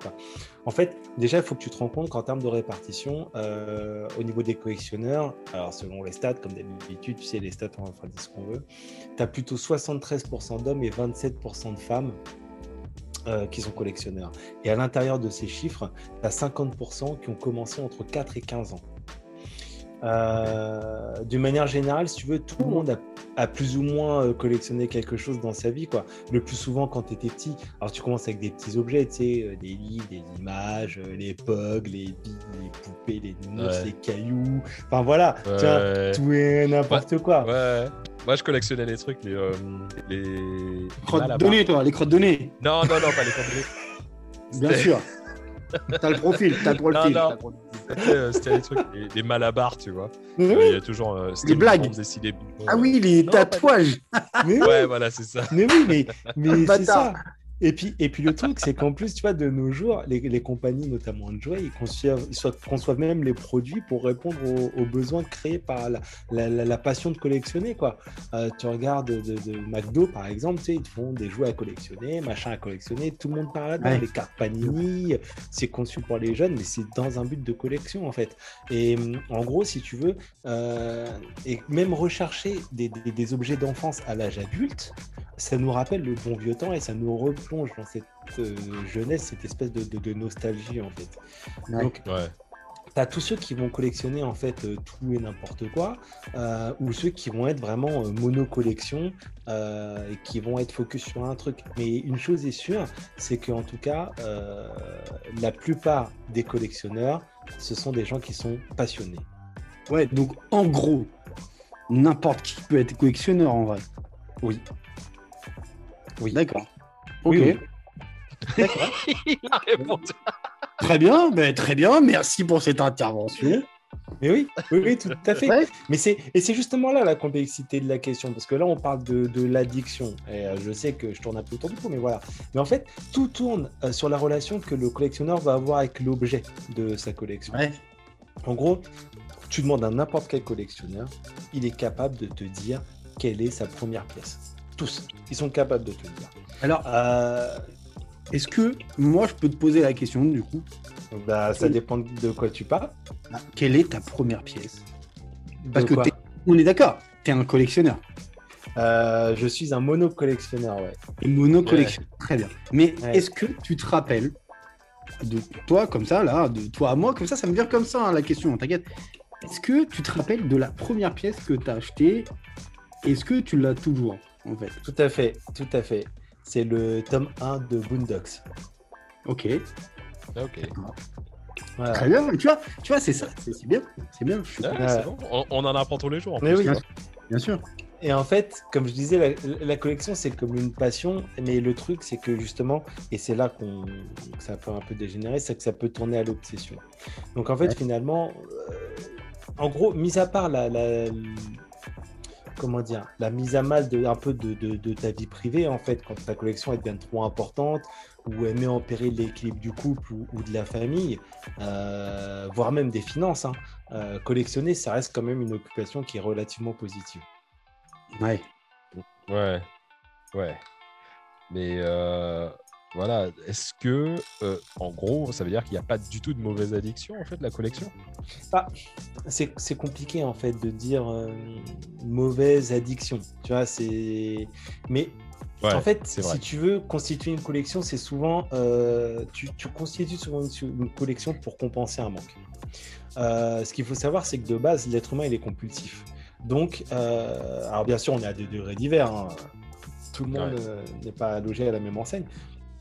En fait, déjà, il faut que tu te rends compte qu'en termes de répartition, euh, au niveau des collectionneurs, alors selon les stats, comme d'habitude, tu sais, les stats, on va faire ce qu'on veut, tu as plutôt 73% d'hommes et 27% de femmes qui sont collectionneurs. Et à l'intérieur de ces chiffres, tu as 50% qui ont commencé entre 4 et 15 ans. Euh, D'une manière générale, si tu veux, tout le monde a, a plus ou moins euh, collectionné quelque chose dans sa vie. Quoi. Le plus souvent, quand tu étais petit, alors tu commences avec des petits objets, tu sais, euh, des livres, des images, euh, les pugs, les billes, les poupées, les nounours, Ouais. les cailloux. Enfin voilà, Ouais. tu vois, tout et n'importe quoi. Ouais. Moi, je collectionnais les trucs, les. euh, les... Crottes Malabar. données, toi, les crottes données. Non, non, non, pas les crottes Bien C'était- sûr. T'as le profil, t'as le profil. Non, non. t'as le profil. C'était euh, c'était les trucs, les, les malabars, tu vois. Euh, Il y a toujours. euh, Les le blagues. des Ah oui, les Non, tatouages. mais oui, Ouais, voilà, c'est ça. mais oui, mais, mais c'est ça. Et puis, et puis le truc, c'est qu'en plus, tu vois, de nos jours, les, les compagnies, notamment jouets, ils conçoivent, ils conçoivent même les produits pour répondre aux, aux besoins créés par la, la- la- la passion de collectionner. Quoi. Euh, tu regardes de, de McDo, par exemple, tu sais, ils te font des jouets à collectionner, machin à collectionner, tout le monde parle là-dedans. Ouais. Les cartes Panini, c'est conçu pour les jeunes, mais c'est dans un but de collection, en fait. Et en gros, si tu veux, euh, et même rechercher des, des- des objets d'enfance à l'âge adulte, ça nous rappelle le bon vieux temps et ça nous replonge dans cette euh, jeunesse, cette espèce de, de- de nostalgie en fait. Ouais. Donc, Ouais. tu as tous ceux qui vont collectionner en fait euh, tout et n'importe quoi, euh, ou ceux qui vont être vraiment euh, mono-collection euh, et qui vont être focus sur un truc. Mais une chose est sûre, c'est qu'en tout cas, euh, la plupart des collectionneurs, ce sont des gens qui sont passionnés. Ouais, donc en gros, n'importe qui peut être collectionneur en vrai. Oui. Oui. D'accord. Ok. Oui, oui. D'accord. Il a répondu. Très bien, ben, très bien. Merci pour cette intervention. Mais oui, oui, oui, tout à fait. Ouais. Mais c'est et c'est justement là la complexité de la question parce que là on parle de, de l'addiction et euh, je sais que je tourne un peu autour du pot mais voilà. Mais en fait tout tourne euh, sur la relation que le collectionneur va avoir avec l'objet de sa collection. Ouais. En gros, tu demandes à n'importe quel collectionneur, il est capable de te dire quelle est sa première pièce. Tous, ils sont capables de te le dire. Alors, Euh, est-ce que moi je peux te poser la question du coup bah, ça dépend de quoi tu parles. Ah, Quelle est ta première pièce Parce De que t'es- on est d'accord, tu es un collectionneur. Euh, je suis un mono collectionneur, ouais. Et mono collectionneur. Très bien. Mais Ouais. est-ce que tu te rappelles de toi comme ça, là, de toi à moi, comme ça, ça me vient comme ça hein, la question, t'inquiète. Est-ce que tu te rappelles de la première pièce que tu as achetée? Est-ce que tu l'as toujours? En fait Tout à fait, tout à fait. C'est le tome 1 de Boondocks. Ok, Ok. Voilà. très bien. Tu vois, tu vois, c'est ça, c'est bien, c'est bien. Je Ouais, bon. On, on en apprend tous les jours. en Mais plus. oui. Bien sûr. Bien sûr. Et en fait, comme je disais, la, la collection, c'est comme une passion. Mais le truc, c'est que justement, et c'est là qu'on, que ça peut un peu dégénérer, c'est que ça peut tourner à l'obsession. Donc en fait, Ouais. finalement, euh, en gros, mis à part la, la- comment dire, la mise à mal de, un peu de, de- de ta vie privée, en fait, quand ta collection elle devient trop importante, ou elle met en péril l'équilibre du couple ou, ou de la famille, euh, voire même des finances, hein, euh, collectionner, ça reste quand même une occupation qui est relativement positive. Ouais. Ouais. Ouais. Mais euh, voilà, est-ce que, euh, en gros, ça veut dire qu'il n'y a pas du tout de mauvaise addiction, en fait, la collection? Bah, c'est compliqué en fait de dire euh, mauvaise addiction. Tu vois, c'est. Mais Ouais, en fait, si tu veux constituer une collection, c'est souvent. euh, tu, tu constitues souvent une, une collection pour compenser un manque. Euh, ce qu'il faut savoir, c'est que de base, l'être humain, il est compulsif. Donc, euh, alors bien sûr, on est à des degrés divers. hein. Tout le monde Ouais. n'est pas logé à la même enseigne.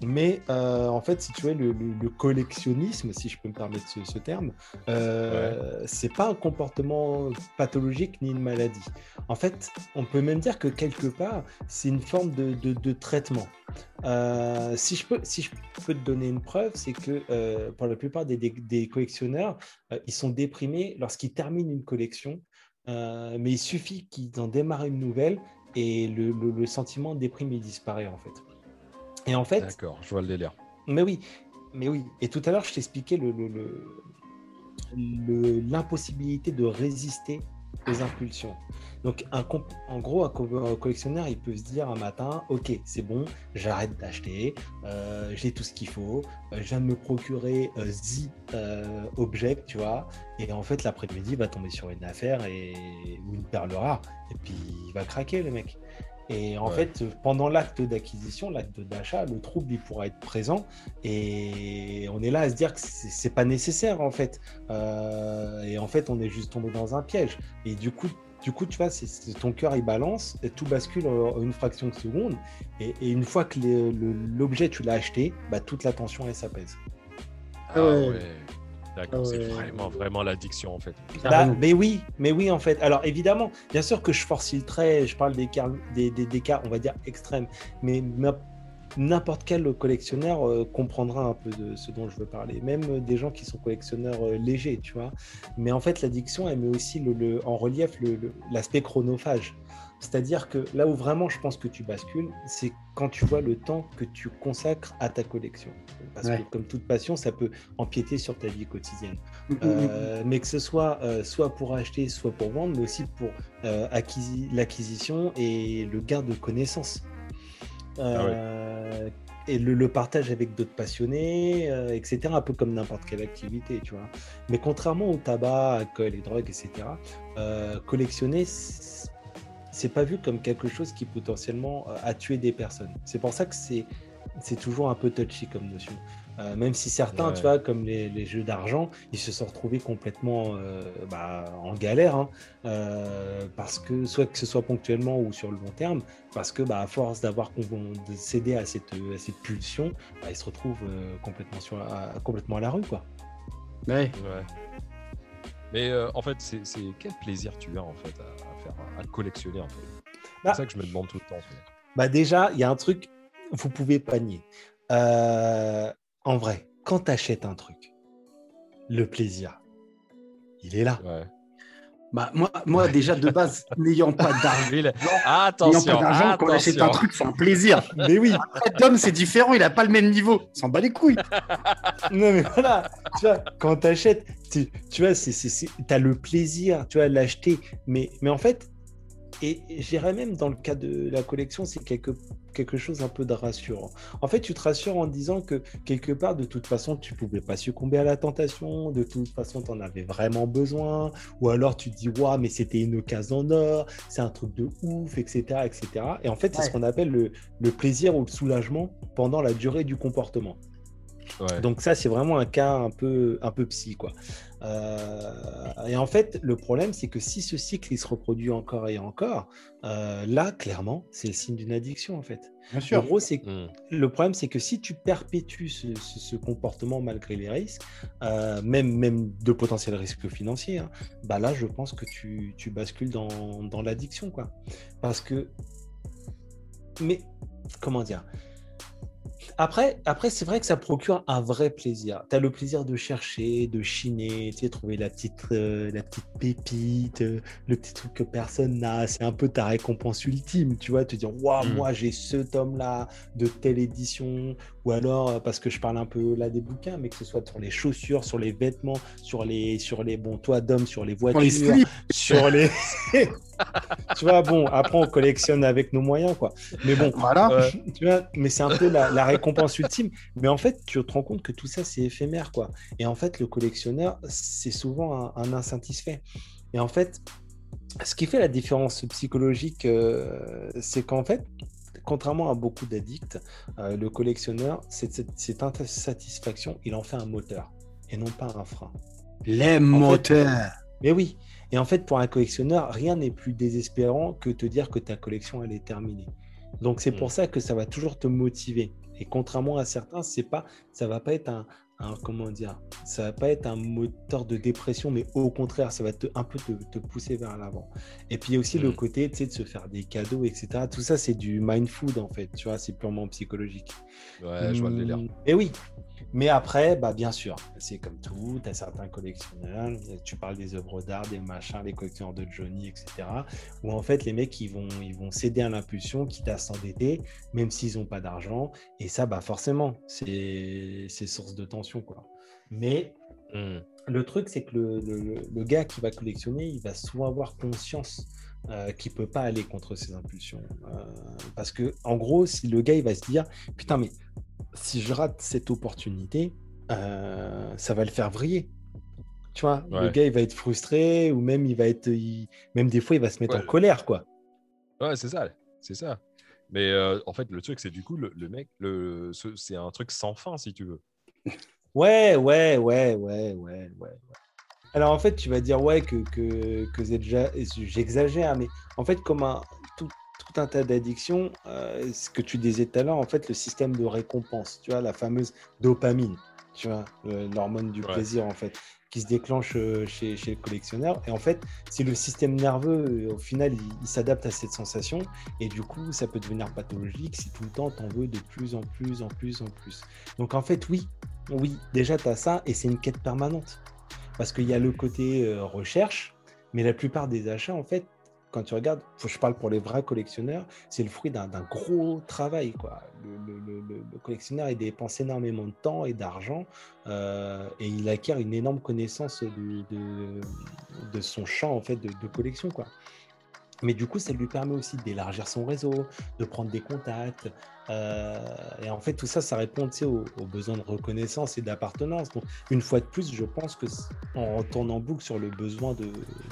Mais euh, en fait, si tu veux, le, le- le collectionnisme, si je peux me permettre ce, ce terme, euh, c'est pas un comportement pathologique ni une maladie. En fait, on peut même dire que quelque part, c'est une forme de, de- de traitement. Euh, si, je peux, si je peux te donner une preuve, c'est que euh, pour la plupart des, des- des collectionneurs, ils sont déprimés lorsqu'ils terminent une collection, mais il suffit qu'ils en démarrent une nouvelle et le sentiment de déprime il disparaît en fait. Et en fait, D'accord, je vois le délire. mais oui, mais oui. Et tout à l'heure, je t'expliquais le, le- le- le- l'impossibilité de résister aux impulsions. Donc, un en gros, un, collectionneur, il peut se dire un matin, ok, c'est bon, j'arrête d'acheter, euh, j'ai tout ce qu'il faut, euh, je viens de me procurer euh, euh, object, tu vois, et en fait, l'après-midi, il va tomber sur une affaire et... ou une perle rare, et puis il va craquer, le mec. Et en fait, pendant l'acte d'acquisition, l'acte d'achat, le trouble il pourra être présent. Et on est là à se dire que c'est pas nécessaire en fait. et en fait, on est juste tombé dans un piège. Et du coup, du coup, tu vois, ton cœur il balance, et tout bascule en une fraction de seconde. Et, une fois que l'objet tu l'as acheté, bah, toute la tension elle s'apaise. Ah ouais. D'accord, ah c'est vraiment, vraiment l'addiction en fait. Bah, mais oui, mais oui en fait. Alors évidemment, bien sûr que je force le trait, je parle des cas, des, des, cas, on va dire extrêmes, mais n'importe quel collectionneur euh, comprendra un peu de ce dont je veux parler, même des gens qui sont collectionneurs euh, légers, tu vois. Mais en fait, l'addiction, elle met aussi le, en relief l'aspect chronophage. C'est-à-dire que là où vraiment je pense que tu bascules, c'est quand tu vois le temps que tu consacres à ta collection. Parce que comme toute passion, ça peut empiéter sur ta vie quotidienne. Mm, mm, mm, euh, mais que ce soit soit pour acheter, soit pour vendre, mais aussi pour l'acquisition et le gain de connaissances. Ah et le, partage avec d'autres passionnés, euh, etc. Un peu comme n'importe quelle activité, tu vois. Mais contrairement au tabac, alcool et drogue, etc., euh, collectionner, c'est pas vu comme quelque chose qui potentiellement euh, a tué des personnes. C'est pour ça que c'est toujours un peu touchy comme notion. Euh, même si certains, tu vois, comme les, jeux d'argent, ils se sont retrouvés complètement euh, bah, en galère, hein. euh, parce que soit que ce soit ponctuellement ou sur le long terme, parce que bah, à force d'avoir cédé à cette, à cette pulsion, bah, ils se retrouvent complètement, sur à, complètement à la rue, quoi. Ouais. Mais en fait, c'est quel plaisir tu as en fait à, faire, à collectionner en fait? C'est bah ça que je me demande tout le temps. Bah déjà, il y a un truc, vous pouvez pas nier. Euh, en vrai, quand tu achètes un truc, le plaisir, il est là. Bah, moi, moi déjà de base, n'ayant pas d'argent, attention, quand on achète un truc, c'est un plaisir. Mais oui, Tom, c'est différent, il n'a pas le même niveau. Il s'en bat les couilles. non, mais voilà, tu vois, quand tu achètes, tu, vois, tu as le plaisir, tu vois, l'acheter. Mais, mais en fait, et j'irais même dans le cas de la collection, c'est quelque, quelque chose un peu de rassurant. En fait, tu te rassures en disant que quelque part, de toute façon, tu pouvais pas succomber à la tentation, de toute façon, tu en avais vraiment besoin, ou alors tu te dis, waouh, mais c'était une occasion en or, c'est un truc de ouf, etc. etc. Et en fait, c'est ce qu'on appelle le, le plaisir ou le soulagement pendant la durée du comportement. Donc ça, c'est vraiment un cas un peu, un peu psy, quoi. Euh, et en fait, le problème, c'est que si ce cycle il se reproduit encore et encore, euh, là, clairement, c'est le signe d'une addiction, en fait. Bien sûr. En gros, c'est hmm. le problème, c'est que si tu perpétues ce, comportement malgré les risques, euh, même, même de potentiels risques financiers, hein, bah là, je pense que tu, tu bascules dans, dans l'addiction, quoi. Parce que, mais comment dire après, après c'est vrai que ça procure un vrai plaisir. Tu as le plaisir de chercher, de chiner, tu sais, trouver la petite, euh, la petite pépite, euh, le petit truc que personne n'a. C'est un peu ta récompense ultime, tu vois, te dire, waouh, mmh. moi j'ai ce tome-là de telle édition, ou alors euh, parce que je parle un peu là des bouquins, mais que ce soit sur les chaussures, sur les vêtements, sur les, sur les, bon, toi d'homme, sur les voitures, sur les, tu vois, bon, après on collectionne avec nos moyens, quoi. Mais bon, voilà, tu vois, mais c'est un peu la, récompense ultime. Mais en fait, tu te rends compte que tout ça c'est éphémère, quoi. Et en fait, le collectionneur, c'est souvent un, insatisfait. Et en fait, ce qui fait la différence psychologique, euh, c'est qu'en fait, contrairement à beaucoup d'addicts, euh, le collectionneur, cette, insatisfaction, il en fait un moteur et non pas un frein. Les moteurs Mais oui. Et en fait, pour un collectionneur, rien n'est plus désespérant que te dire que ta collection, elle est terminée. Donc c'est pour mm. ça que ça va toujours te motiver. Et contrairement à certains, c'est pas, ça va pas être un, comment dire, ça va pas être un moteur de dépression, mais au contraire, ça va te, un peu te, pousser vers l'avant. Et puis il y a aussi le mm. côté, tu sais, de se faire des cadeaux, etc. Tout ça, c'est du mind food en fait, tu vois, c'est purement psychologique. Ouais, je vois le délire. Et oui, mais après, bah, bien sûr, c'est comme tout, tu as certains collectionneurs, tu parles des œuvres d'art, des machins, les collectionneurs de Johnny, etc. Où en fait, les mecs, ils vont, ils vont céder à l'impulsion, quitte à s'endetter, même s'ils n'ont pas d'argent. Et ça, bah, forcément, c'est source de tension. Quoi. Mais, mmh. le truc, c'est que le, le- le gars qui va collectionner, il va souvent avoir conscience euh, qu'il peut pas aller contre ses impulsions. Euh, parce que, en gros, si le gars, il va se dire, putain, mais si je rate cette opportunité, euh, ça va le faire vriller. Tu vois, le gars, il va être frustré, ou même, il va être, il- même des fois, il va se mettre Ouais. en colère, quoi. Ouais, c'est ça, c'est ça. Mais euh, en fait, le truc, c'est du coup, le, le mec, le, ce- c'est un truc sans fin, si tu veux. Ouais, ouais, ouais, ouais, ouais, ouais. ouais. Alors en fait, tu vas dire ouais que, que, que j'exagère, mais en fait, comme un, tout, tout un tas d'addictions, euh, ce que tu disais tout à l'heure, en fait, le système de récompense, tu vois, la fameuse dopamine, tu vois, l'hormone du Ouais. plaisir, en fait, qui se déclenche euh, chez, chez le collectionneur. Et en fait, si le système nerveux, euh, au final, il, il s'adapte à cette sensation, et du coup, ça peut devenir pathologique si tout le temps, t'en veux de plus en plus, en plus, en plus. Donc en fait, oui, oui, déjà, tu as ça et c'est une quête permanente. Parce qu'il y a le côté euh, recherche, mais la plupart des achats, en fait, quand tu regardes, je parle pour les vrais collectionneurs, c'est le fruit d'un gros travail. Quoi. Le, le- le- le- le collectionneur, il dépense énormément de temps et d'argent euh, et il acquiert une énorme connaissance de, son champ en fait, de, collection. Quoi. Mais du coup, ça lui permet aussi d'élargir son réseau, de prendre des contacts. euh, et en fait, tout ça, ça répond aux, aux besoins de reconnaissance et d'appartenance. Donc, une fois de plus, je pense que on retourne boucle sur le besoin de,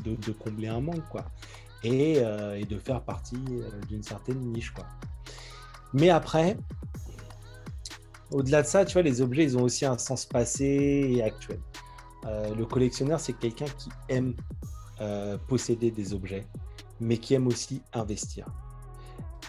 de- de combler un manque, quoi. Et, euh, et de faire partie euh, d'une certaine niche, quoi. Mais après, au-delà de ça, tu vois, les objets, ils ont aussi un sens passé et actuel. Euh, le collectionneur, c'est quelqu'un qui aime posséder des objets, mais qui aime aussi investir.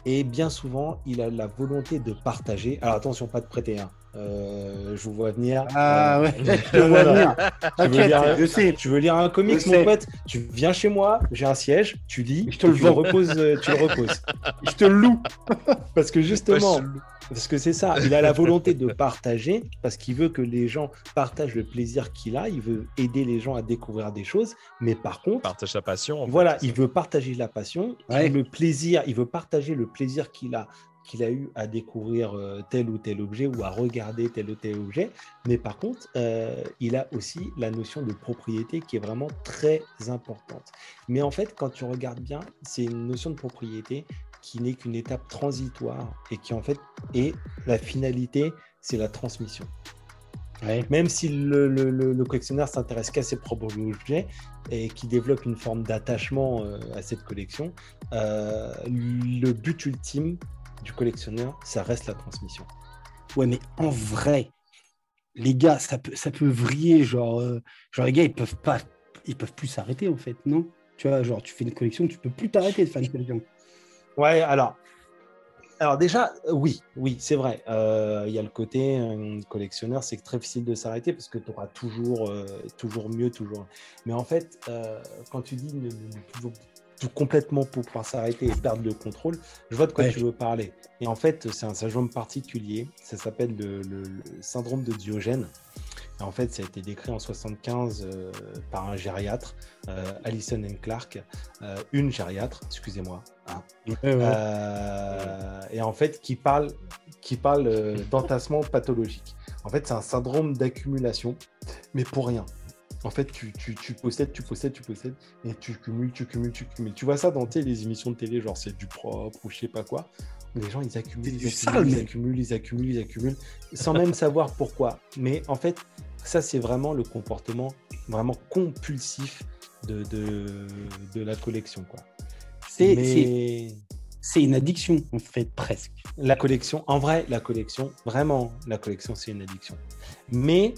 Et bien souvent, il a la volonté de partager. Alors attention, pas de prêter. hein. Euh, je vous vois venir. Ah Euh, ouais, je te vois venir. Tu veux lire- je sais. Tu veux lire un comics, Je mon sais. pote Tu viens chez moi, j'ai un siège, tu lis, Je te le tu le reposes, euh, tu le reposes. Je te le loue. Parce que justement, Ouais, parce que c'est ça, il a la volonté de partager, parce qu'il veut que les gens partagent le plaisir qu'il a, il veut aider les gens à découvrir des choses, mais par contre, Partage sa passion. en voilà, il veut partager la passion, Ouais. le plaisir, il veut partager le plaisir qu'il a qu'il a eu à découvrir euh, tel ou tel objet ou à regarder tel ou tel objet. Mais par contre, euh, il a aussi la notion de propriété qui est vraiment très importante. Mais en fait, quand tu regardes bien, c'est une notion de propriété qui n'est qu'une étape transitoire et qui en fait est la finalité, c'est la transmission. Ouais. Même si le, le- le- le collectionneur s'intéresse qu'à ses propres objets et qui développe une forme d'attachement euh, à cette collection, euh, le but ultime du collectionneur, ça reste la transmission. Ouais, mais en vrai, les gars, ça peut, ça peut vriller. Genre, euh, genre, les gars, ils peuvent pas, ils peuvent plus s'arrêter en fait, non? Tu vois, genre, tu fais une collection, tu peux plus t'arrêter de faire une collection. Ouais, alors, alors déjà, euh, oui, oui, c'est vrai. Euh, Il y a le côté euh, collectionneur, c'est très difficile de s'arrêter parce que tu auras toujours, euh, toujours mieux, toujours. Mais en fait, euh, quand tu dis ne, ne- complètement pour pouvoir s'arrêter et perdre le contrôle, je vois de quoi Ouais. tu veux parler. Et en fait, c'est un syndrome particulier. Ça s'appelle le, le- le syndrome de Diogène. Et en fait, ça a été décrit en 75 euh, par un gériatre, euh, Alison and Clark, euh, une gériatre, excusez-moi. hein. Et en fait, qui parle, qui parle d'entassement pathologique. En fait, c'est un syndrome d'accumulation, mais pour rien. En fait, tu, tu, tu possèdes, tu possèdes, tu possèdes, et tu cumules, tu cumules, tu cumules. Tu vois ça dans les émissions de télé, genre c'est du propre ou je sais pas quoi. Les gens, ils accumulent, ils accumulent, sale, ils accumulent, ils accumulent, ils accumulent, sans même savoir pourquoi. Mais en fait, ça, c'est vraiment le comportement vraiment compulsif de, de, de la collection. Quoi. C'est, c'est, Mais c'est une addiction en fait, presque. la collection, en vrai, la collection, vraiment, la collection, c'est une addiction. Mais,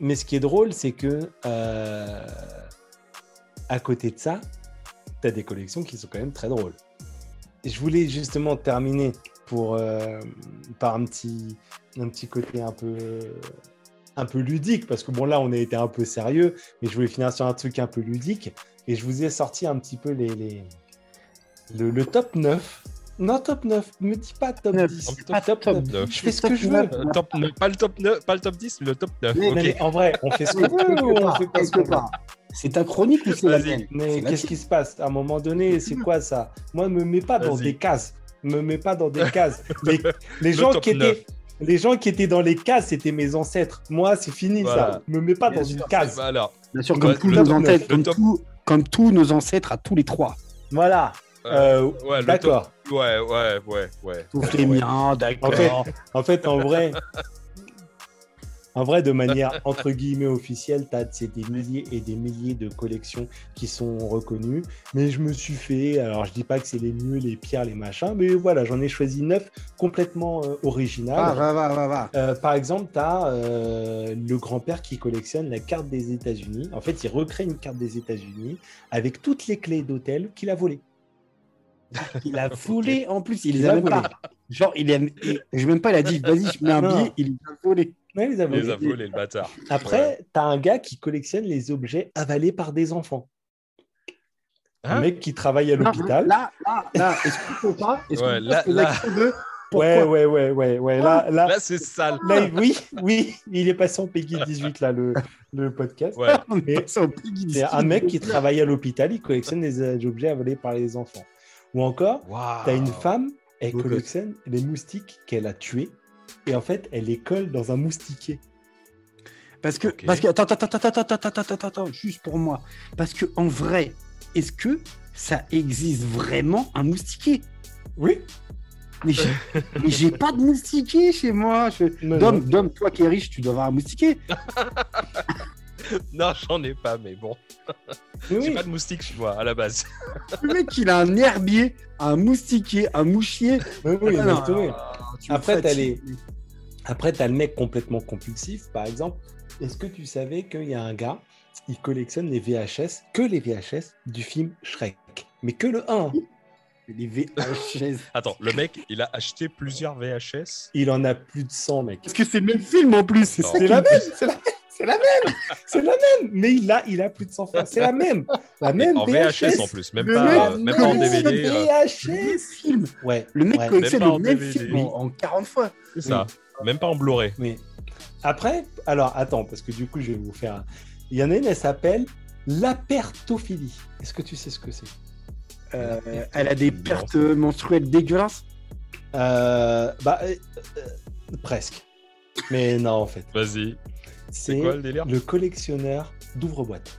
mais ce qui est drôle, c'est que euh, à côté de ça, tu as des collections qui sont quand même très drôles. Je voulais justement terminer pour, euh, par un petit, un petit côté un peu, un peu ludique, parce que bon, là, on a été un peu sérieux, mais je voulais finir sur un truc un peu ludique. Et je vous ai sorti un petit peu les, les, le, le top 9. Non, top 9, me dis pas top Neuf, 10. pas top, top 9. 9. Je fais ce que Top je veux. neuf. Top neuf, pas, le top 9, pas le top 10, mais le top 9. Mais- ok. Non, mais en vrai, on fait ce qu'on veut ou on fait pas ce qu'on veut. C'est ta chronique ou c'est la mienne Mais qu'est-ce qui se passe À un moment donné, c'est quoi ça Moi, me mets pas dans des cases. Me mets pas dans des cases. Les, les Le gens qui étaient, Les gens qui étaient dans les cases, c'était mes ancêtres. Moi, c'est fini Voilà. ça. Me mets pas Bien dans sûr, une case. alors, Bien sûr, comme Ouais, tous nos ancêtres, comme, tous- comme tous nos ancêtres à tous les trois. Voilà. euh, Euh, ouais, D'accord. Ouais, ouais, ouais, ouais. Sauf les Ouais. miens, d'accord. En fait, en fait, en vrai, en vrai, de manière entre guillemets officielle, t'as c'est des milliers et des milliers de collections qui sont reconnues. Mais je me suis fait, alors je dis pas que c'est les mieux, les pires, les machins, mais voilà, j'en ai choisi neuf complètement euh, originales. Ah, va, va, va, va. Euh, par exemple, tu as le grand-père qui collectionne la carte des États-Unis. En fait, il recrée une carte des États-Unis avec toutes les clés d'hôtel qu'il a volées. Il a volé en plus, il Il les a a même volé. pas. Genre, il a, il- je même pas, il a dit, vas-y, je mets un billet, il les a volés. Ouais, il les a Il les a volées. volés, le bâtard. Après, tu as un gars qui collectionne les objets avalés par des enfants. un Hein mec qui travaille à l'hôpital. Là, là, là, est-ce qu'on peut pas Est-ce Ouais, là- là- de Ouais, ouais, ouais, ouais, ouais. Là, là, Là, c'est sale. là, oui, oui, il est passé en Peggy 18, là, le, le podcast. Ouais. on est Mais passé au Piggy C'est un Steve. mec qui travaille à l'hôpital, il collectionne les objets avalés par les enfants. Ou encore, tu wow. t'as une femme, elle Beaucoup. collectionne les moustiques qu'elle a tués et en fait, elle les colle dans un moustiquer. Parce que, parce que, attends, attends, attends, attends, attends, attends, juste pour moi. Parce que en vrai, est-ce que ça existe vraiment un moustiquer Oui. Mais j'ai pas de moustiquer chez moi. Je... Dom, Dom, toi qui es riche, tu dois avoir un moustiquer. Non, j'en ai pas, mais bon. Mais J'ai oui. pas de moustique chez moi, à la base. Le mec, il a un herbier, un moustiquet, un mouchier. Mais oui, Ah, non, oui. me Après, t'as. Après, tu as le mec complètement compulsif, par exemple. Est-ce que tu savais qu'il y a un gars, il collectionne les VHS, que les VHS du film Shrek Mais que le 1. Les VHS. Attends, le mec, il a acheté plusieurs VHS. Il en a plus de 100, mec. Parce que c'est le même film en plus. La même, c'est la même, c'est la même, c'est la même. Mais il a, il a plus de 100 francs. C'est la même, la même en VHS en plus, même pas, euh, même pas en DVD. Le VHS. même film. Ouais. Le mec ouais. pas le même DVD. film en, en 40 fois. c'est ça. Même pas en Blu-ray. Mais après, alors attends, parce que du coup, je vais vous faire. un- Il y en a une, elle s'appelle l'apertophilie. Est-ce que tu sais ce que c'est? Euh, elle a des pertes menstruelles dégueulasses? Euh, Bah, euh, euh, presque. Mais non, en fait. Vas-y. C'est quoi, le délire? le collectionneur d'ouvre-boîte.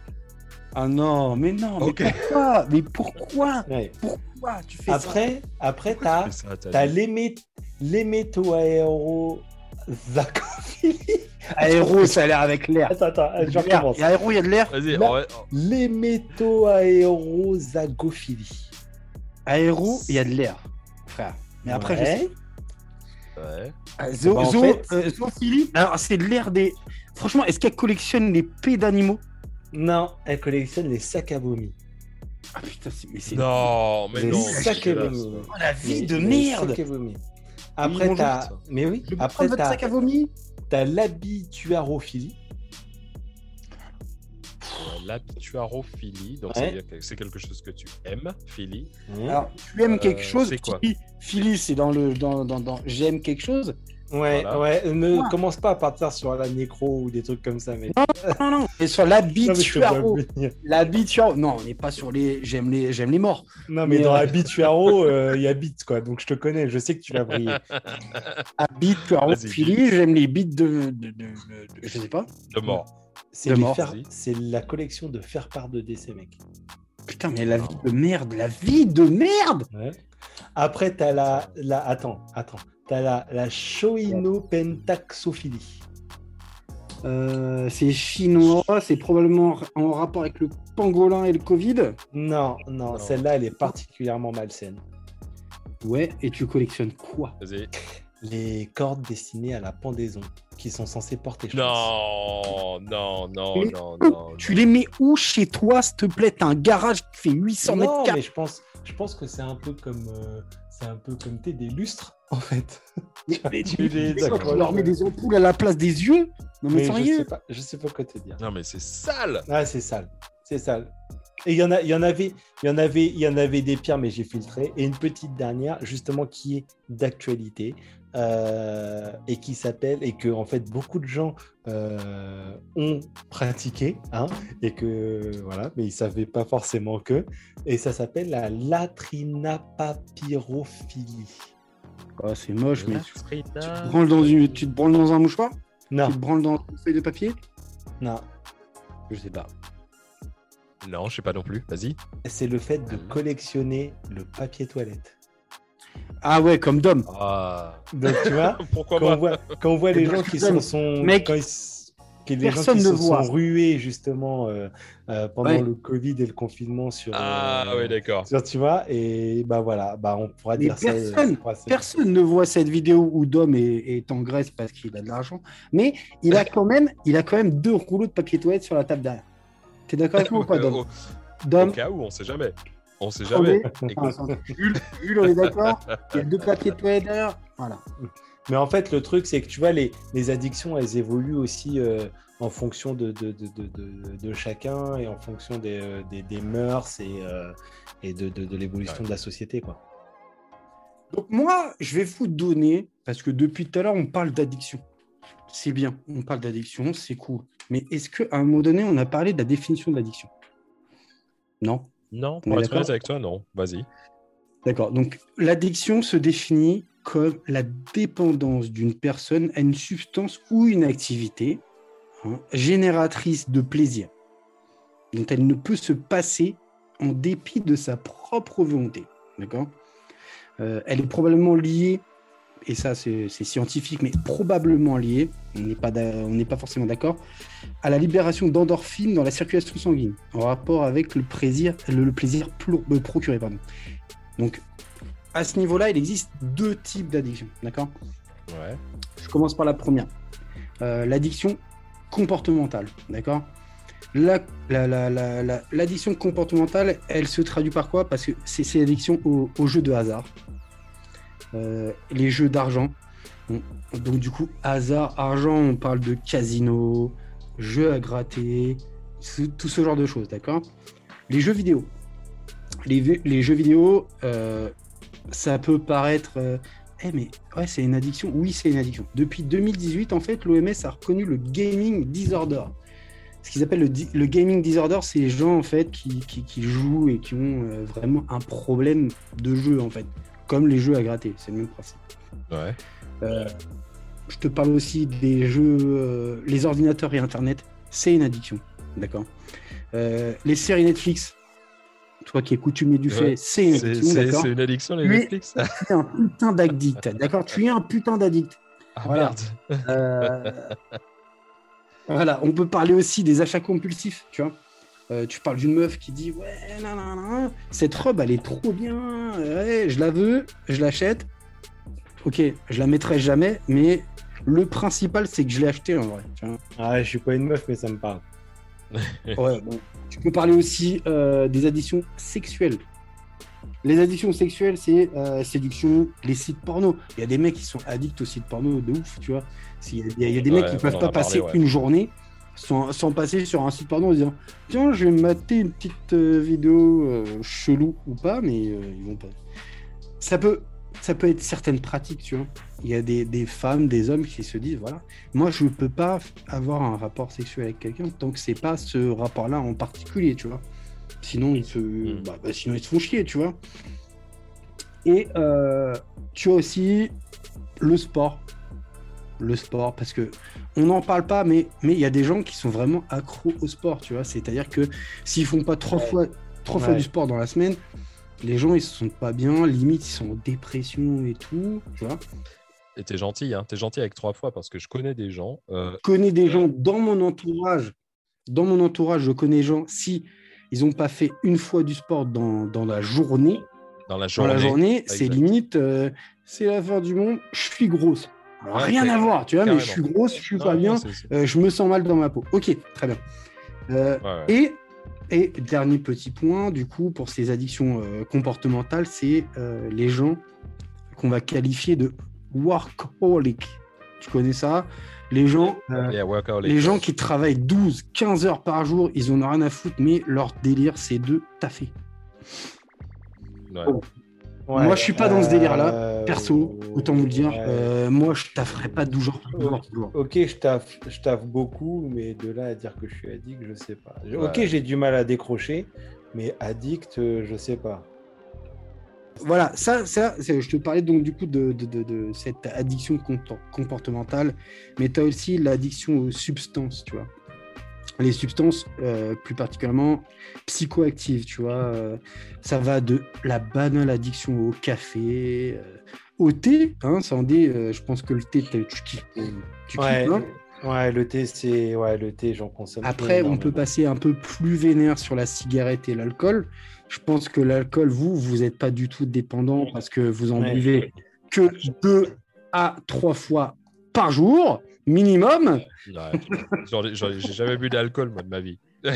Ah non, mais non, mais pourquoi? Mais pourquoi? Ouais. Pourquoi tu fais ça? Après, après t'as ça, t'as t'as l'émé- l'émétoaérozacophilie. Aéro, ça a l'air avec l'air. Attends, attends, je recommence. Et aéro, il y a de l'air. Vas-y, va- L'émétoaérozagophilie. Aéro, il y a de l'air, frère. Mais après, je Ouais. sais. Ouais. Ah, Zo, Bah, en zo- fait- euh, zoophilie, alors c'est de l'air des. Franchement, est-ce qu'elle collectionne les pets d'animaux? Non, elle collectionne les sacs à vomi. Ah putain, c'est- mais c'est. Non, mais les non. sacs à vomi. Oh, la vie de les merde sacs à vomi. Après, mangent t'as. ça. Mais oui, Je après, t'as sac à vomi t'as l'habituarophilie. Euh, L'habituarophilie, donc Ouais. c'est quelque chose que tu aimes, philie. Alors, tu aimes quelque Euh, chose c'est quoi? Philly, Philly, c'est dans le. Dans, dans, dans... J'aime quelque chose Ouais, Voilà. ouais, ne Ouais. commence pas à partir sur la nécro ou des trucs comme ça, mais. Non, non, et sur Non, mais vois l'habituaro. L'habituaro. Non, on n'est pas sur les. J'aime les, j'aime les morts. Non, mais Mais, dans euh, Habituaro, euh, il y a Beat, quoi. Donc je te connais, je sais que tu vas briller. Habituaro, Philly, j'aime les bits de, de, de, de- Je sais pas. De mort. C'est mort, c'est la collection de faire part de décès, mec. Putain, mais la vie de merde, la vie de merde Ouais. Après, t'as la, la. Attends, attends. T'as la, la Shoinopentaxophilie. Euh, c'est chinois, c'est probablement en rapport avec le pangolin et le Covid. Non, non, Non. celle-là, elle est particulièrement malsaine. Ouais, et tu collectionnes quoi? Vas-y. Les cordes destinées à la pendaison, qui sont censées porter chance. Non, non, non, Mais non, non. Tu les mets où? Chez toi, s'il te plaît T'as un garage qui fait 800 mètres Non, carrés. mais je pense, je pense que c'est un peu comme, euh, c'est un peu comme t'es des lustres en fait. Mais- mais tu leur des ampoules à la place des yeux Non mais, Mais je sérieux sais pas, je sais pas quoi te dire. Non, mais c'est sale. Ah, c'est sale, c'est sale. Et il y en a, il y en avait, il y en avait, il y en avait des pires, mais j'ai filtré. Et une petite dernière, justement, qui est d'actualité euh, et qui s'appelle et que en fait beaucoup de gens euh, ont pratiqué, hein, et que voilà, mais ils savaient pas forcément que. Et ça s'appelle la latrinapapyrophilie. Oh, c'est moche, mais tu te, branles dans une... tu te branles dans un mouchoir? Non, Tu te branles dans une feuille de papier? Non. Je sais pas. Non, je sais pas non plus. Vas-y. C'est le fait de Mhm. collectionner le papier toilette. Ah ouais, comme Dom. Ah. Donc, tu vois, Pourquoi quand on voit, quand on voit les gens qui sont, sont Mec, quand ils, que les gens personne qui ne se voit. sont rués justement euh, euh, pendant Ouais. le Covid et le confinement sur, Ah euh, ouais, d'accord. sur tu vois et bah voilà bah on pourra Mais dire ça personne- se- Personne ne voit cette vidéo où Dom est, est en Grèce parce qu'il a de l'argent, mais il a quand même, il a quand même deux rouleaux de papier toilette sur la table derrière. T'es d'accord avec moi ou pas, Dom? Au, au Dom, cas où, on sait jamais. On sait jamais. Enfin, Jules, on est d'accord? Il y a deux papiers toilette derrière? Voilà. Mais en fait le truc c'est que tu vois les, les addictions elles évoluent aussi euh, en fonction de de, de, de, de- de chacun et en fonction des, euh, des, des mœurs et, euh, et de, de, de l'évolution de la société quoi Donc moi, je vais vous donner, parce que depuis tout à l'heure, on parle d'addiction. C'est bien, on parle d'addiction, c'est cool. Mais est-ce qu'à un moment donné, on a parlé de la définition de l'addiction? Non? Non, On pour est être avec toi, non. Vas-y. D'accord. Donc l'addiction se définit comme la dépendance d'une personne à une substance ou une activité hein, génératrice de plaisir, dont elle ne peut se passer en dépit de sa propre volonté. D'accord? Euh, Elle est probablement liée, et ça c'est scientifique, mais probablement liée, on n'est pas, pas forcément d'accord, à la libération d'endorphines dans la circulation sanguine, en rapport avec le plaisir, le, euh, procuré. Donc, à ce niveau-là, il existe deux types d'addiction. D'accord? Ouais. Je commence par la première. Euh, L'addiction comportementale. D'accord? La- la- la- la- la- L'addiction comportementale, elle se traduit par quoi? Parce que c'est l'addiction au- aux jeux de hasard. Euh, les jeux d'argent. Donc, du coup, hasard, argent, on parle de casino, jeux à gratter, tout ce genre de choses. D'accord? Les jeux vidéo les, vi- les jeux vidéo, euh, ça peut paraître. euh, eh, mais ouais, c'est une addiction. Oui, c'est une addiction. Depuis 2018, en fait, l'OMS a reconnu le gaming disorder. Ce qu'ils appellent le, gaming disorder, c'est les gens en fait qui, qui- qui jouent et qui ont euh, vraiment un problème de jeu en fait, comme les jeux à gratter. C'est le même principe. Ouais. Euh, je te parle aussi des jeux, les ordinateurs et Internet, c'est une addiction, d'accord? Les séries Netflix, toi qui es coutumier du fait, Ouais, c'est une addiction, c'est- d'accord. c'est une addiction, les. Netflix Tu es un putain d'addict, d'accord. Tu es un putain d'addict. Ah Voilà. merde. Euh, voilà, on peut parler aussi des achats compulsifs, tu vois. Euh, tu parles d'une meuf qui dit ouais, nan, nan, nan, cette robe elle est trop bien, ouais, je la veux, je l'achète. Ok, je la mettrai jamais, mais le principal c'est que je l'ai acheté en vrai. tu vois. ah je suis pas une meuf mais ça me parle Ouais, bon. Tu peux parler aussi euh, des addictions sexuelles. Les addictions sexuelles, c'est euh, séduction, les sites porno. Il y a des mecs qui sont addicts aux sites porno de ouf, tu vois. Il y a, y des Ouais, mecs qui on peuvent en pas parlé, passer ouais. une journée sans, sans passer sur un site porno en disant Tiens, je vais mater une petite euh, vidéo euh, chelou ou pas, mais ils vont pas. Ça peut, ça peut être certaines pratiques, tu vois. Il y a des, des femmes, des hommes qui se disent Voilà, moi je peux pas avoir un rapport sexuel avec quelqu'un tant que c'est pas ce rapport-là en particulier, tu vois. Sinon ils se, Mm. bah, bah, sinon ils se font chier, tu vois. Et euh, tu as aussi le sport, le sport, parce que on n'en parle pas, mais mais il y a des gens qui sont vraiment accros au sport, tu vois. C'est-à-dire que s'ils font pas trois Ouais. fois trois fois du sport dans la semaine, les gens ils se sentent pas bien, limite ils sont en dépression et tout, tu vois. Et t'es gentil, hein. T'es gentil avec trois fois parce que je connais des gens. euh, Je connais des gens dans mon entourage, dans mon entourage, je connais des gens, si ils n'ont pas fait une fois du sport dans, dans la journée, dans la journée. c'est limite, euh, c'est la fin du monde, je suis grosse. Alors, Ouais, rien à voir, tu vois, mais je suis grosse, je suis Non, pas non, bien, euh, je me sens mal dans ma peau. Ok, très bien. Euh, ouais, ouais. et, et dernier petit point, du coup, pour ces addictions euh, comportementales, c'est euh, les gens qu'on va qualifier de workaholic. Tu connais ça? Les gens, euh, Yeah, les gens qui travaillent 12, 15 heures par jour, ils en ont rien à foutre, mais leur délire, c'est de taffer. Ouais. Ouais, Moi, je suis pas dans ce délire-là, euh, Perso, autant vous le dire, ouais. euh, moi, je tafferais pas 12 jours. 12 jours, 12 jours. Ok, je taffe, je taffe beaucoup, mais de là à dire que je suis addict, je sais pas. Ok, Ouais. j'ai du mal à décrocher, mais addict, euh, je sais pas. Voilà, ça, ça je te parlais donc du coup de, de- de- de cette addiction compor- comportementale, mais tu as aussi l'addiction aux substances, tu vois. Les substances, euh, plus particulièrement psychoactives, tu vois. euh, ça va de la banale addiction au café, euh, au thé, hein, ça en dit, je pense que le thé, tu kiffes. tu Ouais, ouais, le thé, c'est. Ouais, le thé, j'en consomme. Après, on peut passer un peu plus vénère sur la cigarette et l'alcool. Je pense que l'alcool, vous, vous n'êtes pas du tout dépendant parce que vous en Ouais. buvez que deux à trois fois par jour, minimum. J'ai jamais bu d'alcool, moi, de ma vie.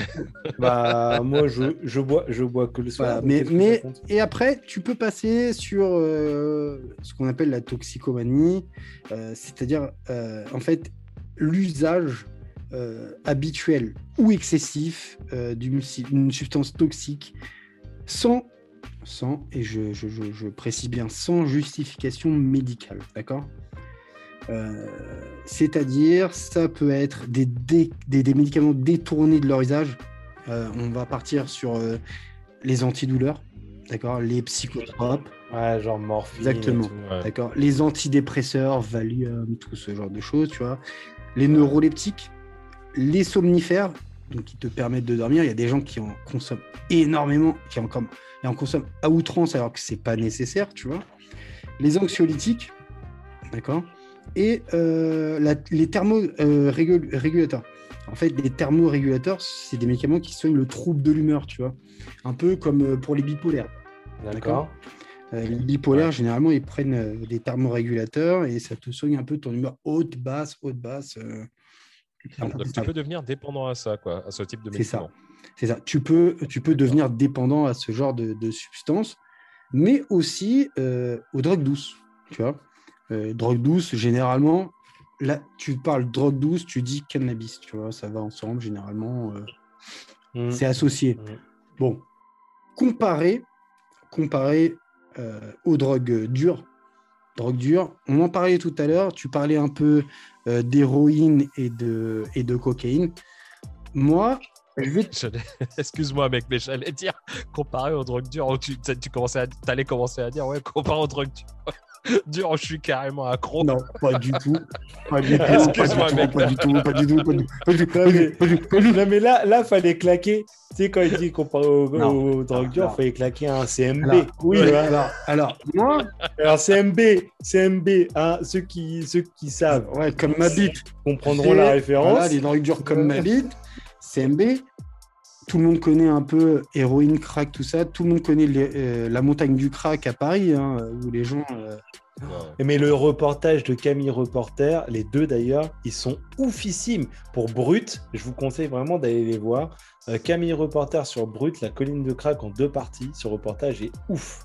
Bah, moi, je, je, bois, je bois que le soir. Mais, mais et après, tu peux passer sur euh, ce qu'on appelle la toxicomanie, euh, c'est-à-dire euh, en fait l'usage euh, habituel ou excessif euh, d'une substance toxique sans, sans et je, je- je- je précise bien, sans justification médicale, d'accord? Euh, C'est-à-dire, ça peut être des, dé- des, des médicaments détournés de leur usage. Euh, on va partir sur euh, les antidouleurs, d'accord Les psychotropes, Ouais, genre morphine. Exactement. Ouais. d'accord Les antidépresseurs, Valium, tout ce genre de choses, tu vois. Les neuroleptiques, les somnifères, donc qui te permettent de dormir. Il y a des gens qui en consomment énormément, qui en, comme, et en consomment à outrance alors que c'est pas nécessaire, tu vois. Les anxiolytiques, d'accord Et euh, la- les thermorégulateurs. en fait, les thermorégulateurs, c'est des médicaments qui soignent le trouble de l'humeur, tu vois. Un peu comme euh, pour les bipolaires. D'accord. Euh, les bipolaires, généralement, ils prennent euh, des thermorégulateurs et ça te soigne un peu ton humeur haute, basse, haute, basse. euh, Donc, tu ça. peux devenir dépendant à ça, quoi, à ce type de C'est ça. médicament. C'est ça. Tu peux, tu peux devenir dépendant à ce genre de, de substances, mais aussi euh, aux drogues douces. Tu vois, Euh, drogue douce, généralement, là, tu parles drogue douce, tu dis cannabis. Tu vois, ça va ensemble, généralement. euh, Mm. c'est associé. Mm. Bon, comparé, comparé euh, aux drogues dures, drogues dures, on en parlait tout à l'heure, tu parlais un peu d'héroïne et de, et de cocaïne. Moi, Excuse-moi, mec, mais j'allais dire, comparé aux drogues dures, tu, tu commençais à, allais commencer à dire, ouais, comparé aux drogues dures, dures, je suis carrément accro. Non, pas du tout. Pas du tout. Excuse-moi, pas, du mec. tout pas du tout, pas du tout. Non, mais là, là, fallait claquer. Tu sais, quand il dit comparé drogues Non, dures, non. fallait claquer un CMB. Alors, oui, alors, alors, moi, Alors, CMB, CMB, hein, ceux, qui, ceux qui savent ouais, comme ma bite, comprendront la référence. Voilà, les drogues dures comme ma bite, CMB. Tout le monde connaît un peu héroïne, crack, tout ça. Tout le monde connaît les- euh, la montagne du crack à Paris, hein, où les gens. euh, Ouais. Mais le reportage de Camille Reporter, les deux d'ailleurs, ils sont oufissimes. Pour Brut, je vous conseille vraiment d'aller les voir. Euh, Camille Reporter sur Brut, la colline de crack en deux parties. Ce reportage est ouf.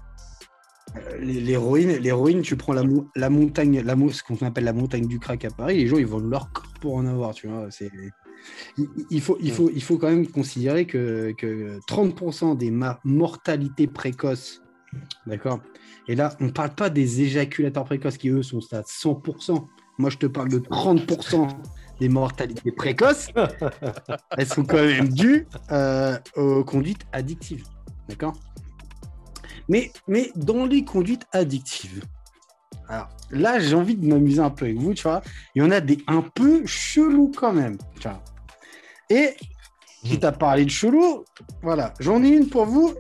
L'héroïne, l'héroïne, tu prends la, mo- la montagne, la mo- ce qu'on appelle la montagne du crack à Paris, les gens ils vendent leur corps pour en avoir, tu vois. C'est, il, faut, il faut, il faut quand même considérer que, que 30% des mortalités précoces, d'accord. Et là, on parle pas des éjaculateurs précoces qui eux sont à 100%. Moi, je te parle de 30% des mortalités précoces. Elles sont quand même dues euh, aux conduites addictives, d'accord. Mais, mais dans les conduites addictives, alors là, j'ai envie de m'amuser un peu avec vous, tu vois. Il y en a des un peu chelous quand même, tu vois. Et qui t'a parlé de chelou, voilà, j'en ai une pour vous.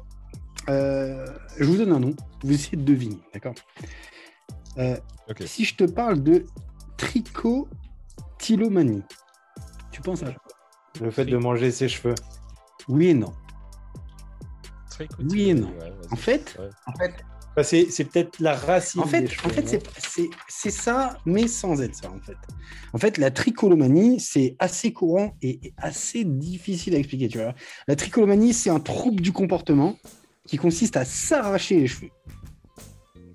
Euh, je vous donne un nom, vous essayez de deviner, d'accord? Euh. Si je te parle de tricotylomanie, tu penses à quoi? Le fait de manger ses cheveux. Oui et non. Oui et non. Ouais. En fait, Ouais. en fait, c'est c'est peut-être la racine. En fait, des cheveux, en fait non c'est- c'est c'est ça, mais sans être ça, en fait. En fait, la trichotillomanie, c'est assez courant et et assez difficile à expliquer, tu vois. La trichotillomanie, c'est un trouble du comportement qui consiste à s'arracher les cheveux.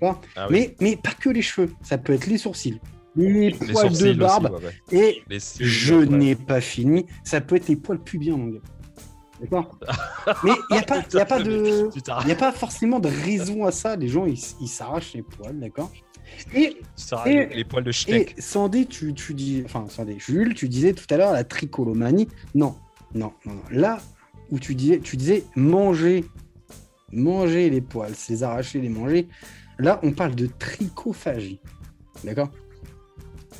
Ah oui. Mais, mais pas que les cheveux, ça peut être les sourcils, les Les poils de barbe, aussi, ouais, ouais. et Les cils, je ouais. n'ai pas fini, ça peut être les poils pubiens, mon gars. D'accord Mais il n'y a, pas- y a pas de... A pas forcément de raison à ça. Les gens, ils s'arrachent les poils, d'accord Et, et- les poils de et steak. Sandé, tu, tu dis... Enfin, Sandé, Jules, tu disais tout à l'heure la tricolomanie. Non, non, non, non. Là où tu disais, tu disais manger manger les poils, les arracher, les manger. Là, on parle de trichophagie. D'accord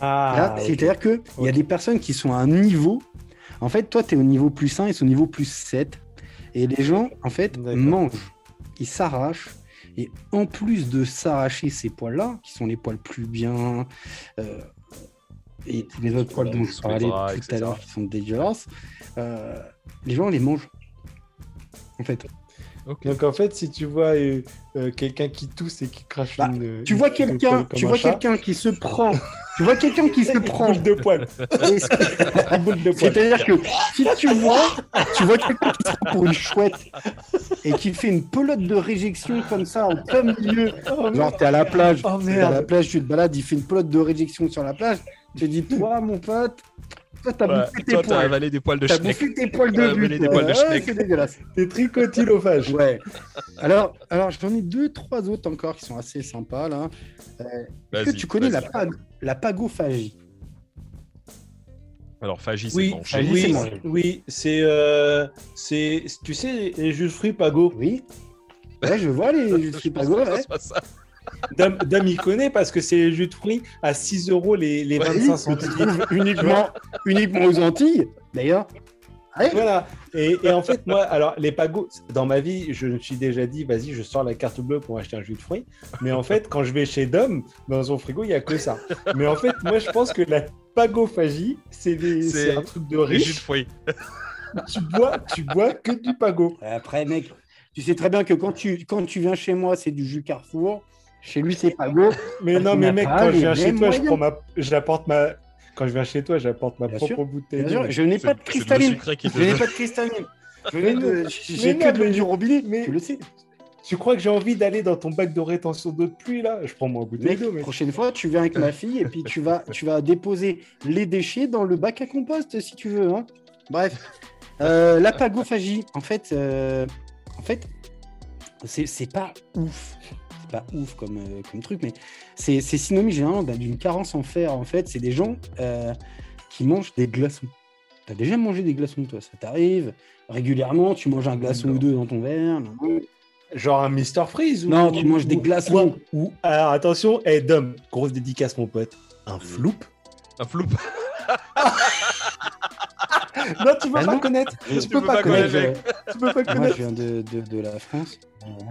Ah, Là. C'est-à-dire qu'il il y a des personnes qui sont à un niveau. En fait, toi, tu es au niveau plus 1, ils sont au niveau plus 7. Et les gens, en fait, mangent, ils s'arrachent. Et en plus de s'arracher ces poils-là, qui sont les poils plus bien, euh, et tous les autres poils dont je parlais tout à l'heure, qui sont dégueulasses, euh, les gens les mangent. En fait, Donc en fait, si tu vois euh, euh, quelqu'un qui tousse et qui crache Bah, une, tu vois quelqu'un, tu vois quelqu'un qui se prend, tu vois quelqu'un qui se prend. boule de poil. C'est-à-dire que si tu vois, tu vois quelqu'un qui se prend pour une chouette et qui fait une pelote de réjection comme ça en plein milieu, Oh, genre t'es à la plage, Oh, t'es à la plage, tu te balades, il fait une pelote de réjection sur la plage, tu te dis toi mon pote, toi t'as Ouais, bouffé tes Toi, t'as poils, avalé des poils de t'as schneck. bouffé tes poils T'as de avalé but, des poils de ouais, c'est dégueulasse. T'es tricotylophage. Ouais. Alors, alors j'en ai deux, trois autres encore qui sont assez sympas là. Est-ce que Vas-y, tu connais la, pag- la pagophagie? Alors, phagie, c'est Oui, manger. Oui, manger. oui, c'est, euh, c'est, tu sais, les jus de fruits Pago? Oui. Ouais, je vois les jus de fruits Pago, ça ouais. soit ça. Dame, Dame, il connaît parce que c'est les jus de fruits à 6 euros les, les Ouais, 25 Que tu centilitres. trouves uniquement, uniquement aux Antilles, d'ailleurs. Ouais. Voilà. Et, et en fait, moi, alors, les pagos, dans ma vie, je me suis déjà dit, vas-y, je sors la carte bleue pour acheter un jus de fruits. Mais en fait, quand je vais chez Dom, dans son frigo, il n'y a que ça. Mais en fait, moi, je pense que la pagophagie, c'est un truc de Les jus de riche. fruits. Tu bois, tu bois que du pago. Après, mec, tu sais très bien que quand tu, quand tu viens chez moi, c'est du jus Carrefour. Chez lui, c'est Pago. Mais non, mais mec, pas quand je viens chez toi, je prends ma, j'apporte ma, quand je viens chez toi, j'apporte ma Bien propre sûr. bouteille. Bien sûr, de- je n'ai pas de cristalline. Je n'ai pas de cristalline. Je Mais n'ai non, de- J'ai que de l'eau mais- du robinet. mais- Tu le sais. Tu crois que j'ai envie d'aller dans ton bac de rétention d'eau de pluie là? Je prends mon bouteille d'eau, mec. prochaine fois, tu viens avec ma fille et puis tu vas, tu vas déposer les déchets dans le bac à compost si tu veux. hein. Bref, Euh, la pagophagie, en fait, euh, en fait, c'est c'est pas ouf. Pas ouf comme, euh, comme truc, mais c'est c'est synonyme généralement d'un- d'une carence en fer. En fait, c'est des gens euh, qui mangent des glaçons. T'as déjà mangé des glaçons, toi? Ça t'arrive régulièrement Tu manges un glaçon Non. ou deux dans ton verre non Genre un Mr Freeze ou Non, tu manges des glaçons. Ou, ou- alors attention, hey Dom, grosse dédicace mon pote. Un floup? Un flou. Non, tu peux pas non. connaître? Tu Tu peux peux pas pas connaître, connaître. Tu peux pas Moi, connaître. je viens de, de, de la France.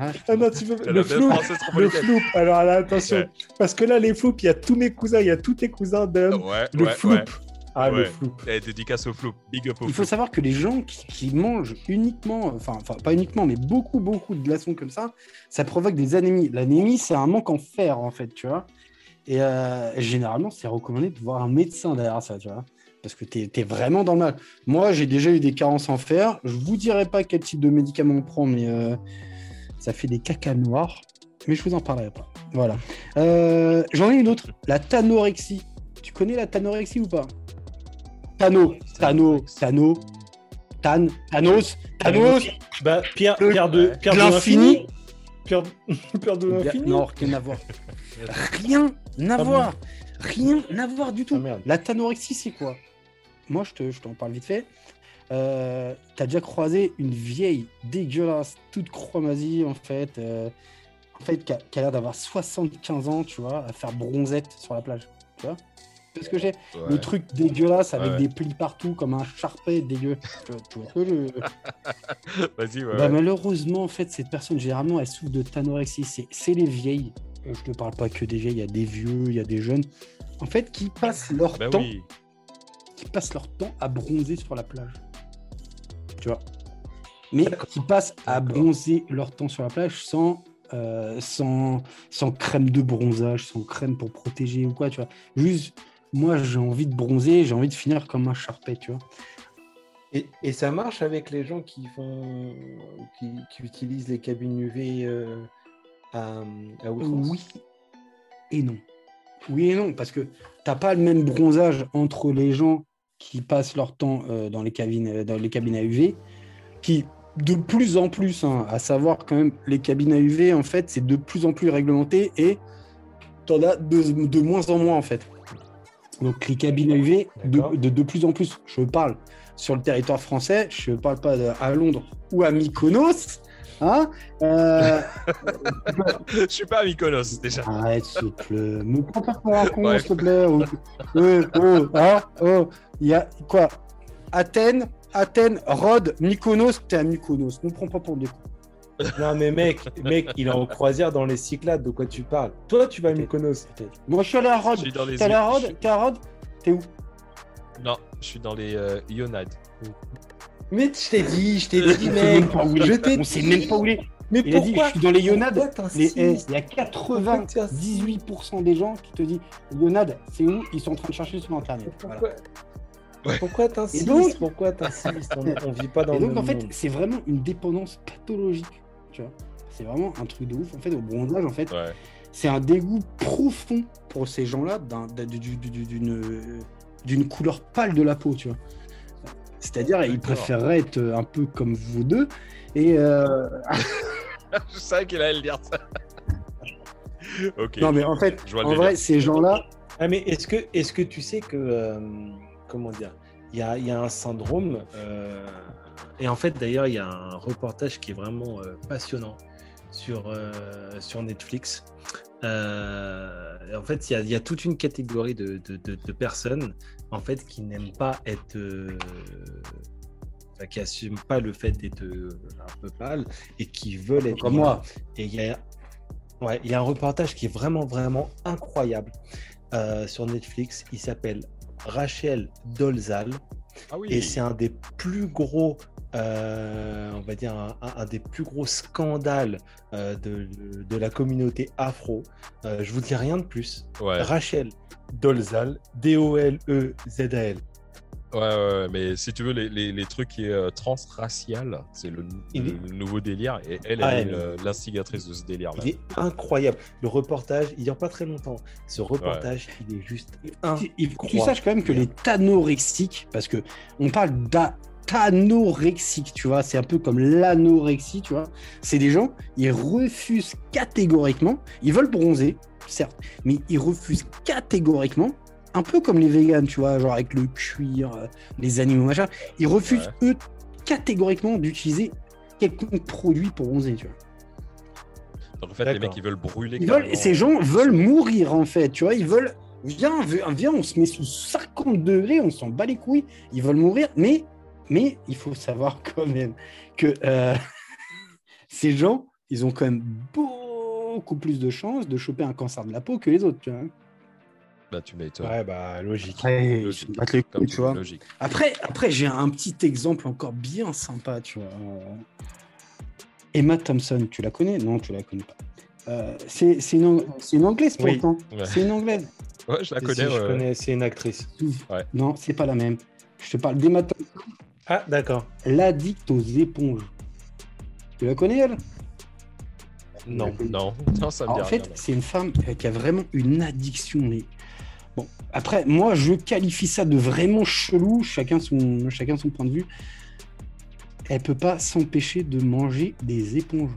Ah, Ah non, tu le flou. Le. Alors là, attention. Ouais. Parce que là, les floups, il y a tous mes cousins, il y a tous tes cousins Dom. Ouais, Le ouais, flou. ouais. Ah, le flou. Eh, dédicace au flou. Big up au Il faut savoir que les gens qui, qui mangent uniquement, enfin, enfin pas uniquement, mais beaucoup, beaucoup de glaçons comme ça, ça provoque des anémies. L'anémie, c'est un manque en fer, en fait, tu vois. Et euh, généralement, c'est recommandé de voir un médecin derrière ça, tu vois. Parce que tu es, vraiment dans le mal. Moi, j'ai déjà eu des carences en fer. Je vous dirai pas quel type de médicament on prend, mais euh, ça fait des caca noirs. Mais je vous en parlerai pas. Voilà. Euh, J'en ai une autre. La tanorexie. Tu connais la tanorexie ou pas? Tano, Tano, Tano, Tan, Thanos, Thanos, Bah, Pierre, Le- Pierre de, Pierre de l'infini. Pierre, Pierre de l'infini. Non, rien à voir. Rien à voir. Rien à voir du tout. Ah. La tanorexie, c'est quoi? Moi, je te- je t'en parle vite fait. Euh, T'as déjà croisé une vieille dégueulasse, toute chromasie, en fait, euh, en fait, qui a, l'air d'avoir 75 ans, tu vois, à faire bronzette sur la plage. Tu vois C'est ce que j'ai Ouais. Le truc dégueulasse avec Ouais. des plis partout, comme un charpet dégueu. Vas-y, ouais. Bah, ouais. malheureusement, en fait, cette personne, généralement, elle souffre de tanorexie. C'est, les vieilles. Je ne parle pas que des vieilles, il y a des vieux, il y a des jeunes. En fait, qui passent leur Bah temps, oui. qui passent leur temps à bronzer sur la plage. Tu vois Mais qui passent à bronzer leur temps sur la plage sans, euh, sans, sans crème de bronzage, sans crème pour protéger ou quoi, tu vois. Juste, moi, j'ai envie de bronzer, j'ai envie de finir comme un charpet, tu vois. Et, et ça marche avec les gens qui font, qui, qui utilisent les cabines UV euh, à, à outrance? Oui et non. Oui et non, parce que t'as pas le même bronzage entre les gens qui passent leur temps euh, dans, les cabines, euh, dans les cabines à UV, qui de plus en plus, hein, à savoir quand même, les cabines à UV, en fait, c'est de plus en plus réglementé et t'en as de, de moins en moins, en fait. Donc les cabines à UV, de, D'accord. de, de plus en plus, je parle sur le territoire français, je parle pas à Londres ou à Mykonos, Hein euh... Je suis pas à Mykonos déjà. Arrête, s'il te plaît. Me prends pas pour un con, s'il te plaît. Oh, oh, oh, hein, oh. Il y a quoi? Athènes, Athènes, Rhodes, Mykonos. T'es à Mykonos. Ne prends pas pour des cons. Non, mais mec, mec, il est en croisière dans les Cyclades, de quoi tu parles? Toi, tu vas à Mykonos. Moi, je suis allé à Rhodes. suis dans les T'es allé à. Rhodes? T'es à Rhodes? T'es où? Non, je suis dans les euh, Ionades. Mais je t'ai dit, je t'ai On dit, mec. Je t'ai On sait dit. même pas où il est. Mais Il a dit, pourquoi je suis dans les Ionades. Pourquoi Les- eh, Il y a Pourquoi tu insistes 98% des gens qui te disent Ionades, c'est où? Ils sont en train de chercher sur Internet. Voilà. Pourquoi Ouais. Pourquoi Et t'insistes donc Pourquoi t'insistes on, on vit pas dans Et le donc, en fait, c'est vraiment une dépendance pathologique. Tu vois C'est vraiment un truc de ouf. En fait, au bronzage, en fait, Ouais. c'est un dégoût profond pour ces gens-là d'un- d'un- du- du- du- d'une d'une couleur pâle de la peau, tu vois. C'est-à-dire, ils préféreraient être un peu comme vous deux. Et euh, je savais qu'il allait le dire ça. ok. non, mais en fait, Je vois le en vrai, ces gens-là, Ah, mais est-ce que, est que tu sais que. euh, comment dire Il y a, il y a un syndrome. euh, et en fait, d'ailleurs, il y a un reportage qui est vraiment euh, passionnant sur, euh, sur Netflix. En fait, il y, a, il y a toute une catégorie de, de- de- de personnes en fait, qui n'aiment pas être. qui n'assument pas le fait d'être un peu pâle et qui veulent être comme moi. et il y a, ouais, il y a un reportage qui est vraiment, vraiment incroyable euh, sur Netflix. Il s'appelle Rachel Dolezal. Ah oui. Et c'est un des plus gros, euh, on va dire, un, des plus gros scandales euh, de, de la communauté afro. Euh, je vous dis rien de plus. Ouais. Rachel Dolezal, D-O-L-E-Z-A-L. Ouais, ouais, ouais, mais si tu veux, les, les, les trucs qui est euh, transracial, c'est le, Il le est- nouveau délire. Et elle, Ah, elle est euh, l'instigatrice de ce délire-là. Il est incroyable. Le reportage, il dure pas très longtemps. Ce reportage, il est juste Il- il faut que tu incroyable. saches quand même que les tanorexiques, parce que on parle d'atanorexique, tu vois, c'est un peu comme l'anorexie, tu vois. C'est des gens, ils refusent catégoriquement, ils veulent bronzer, certes, mais ils refusent catégoriquement, un peu comme les véganes, tu vois, genre avec le cuir, euh, les animaux, machin, ils refusent, eux, catégoriquement d'utiliser quelconque produit pour bronzer, tu vois. Donc, en fait, les mecs, ils veulent brûler. Ils veulent, ces gens veulent mourir en fait, tu vois, ils veulent, viens, viens, viens, on se met sous 50 degrés, on s'en bat les couilles, ils veulent mourir, mais, mais il faut savoir quand même que euh, ces gens, ils ont quand même beaucoup plus de chances de choper un cancer de la peau que les autres, tu vois. Bah, tu m'étonnes. Ouais, bah logique. Après, Logique. les tu vois. logique. Après, après j'ai un petit exemple encore bien sympa, tu vois. Euh, Emma Thompson, tu la connais? Non, tu la connais pas. Euh, c'est c'est une, une anglaise Oui. pourtant. Ouais. C'est une anglaise. Ouais, je la connais. si, je ouais, connais, c'est une actrice. Ouais. Non, c'est pas la même. Je te parle d'Emma Thompson, Ah, d'accord. l'addict aux éponges. Tu la connais, elle? Non. Non, non, ça me Alors, dit En fait, c'est une femme qui a vraiment une addiction. Mais... Après, moi, je qualifie ça de vraiment chelou, chacun son, chacun son point de vue. Elle peut pas s'empêcher de manger des éponges.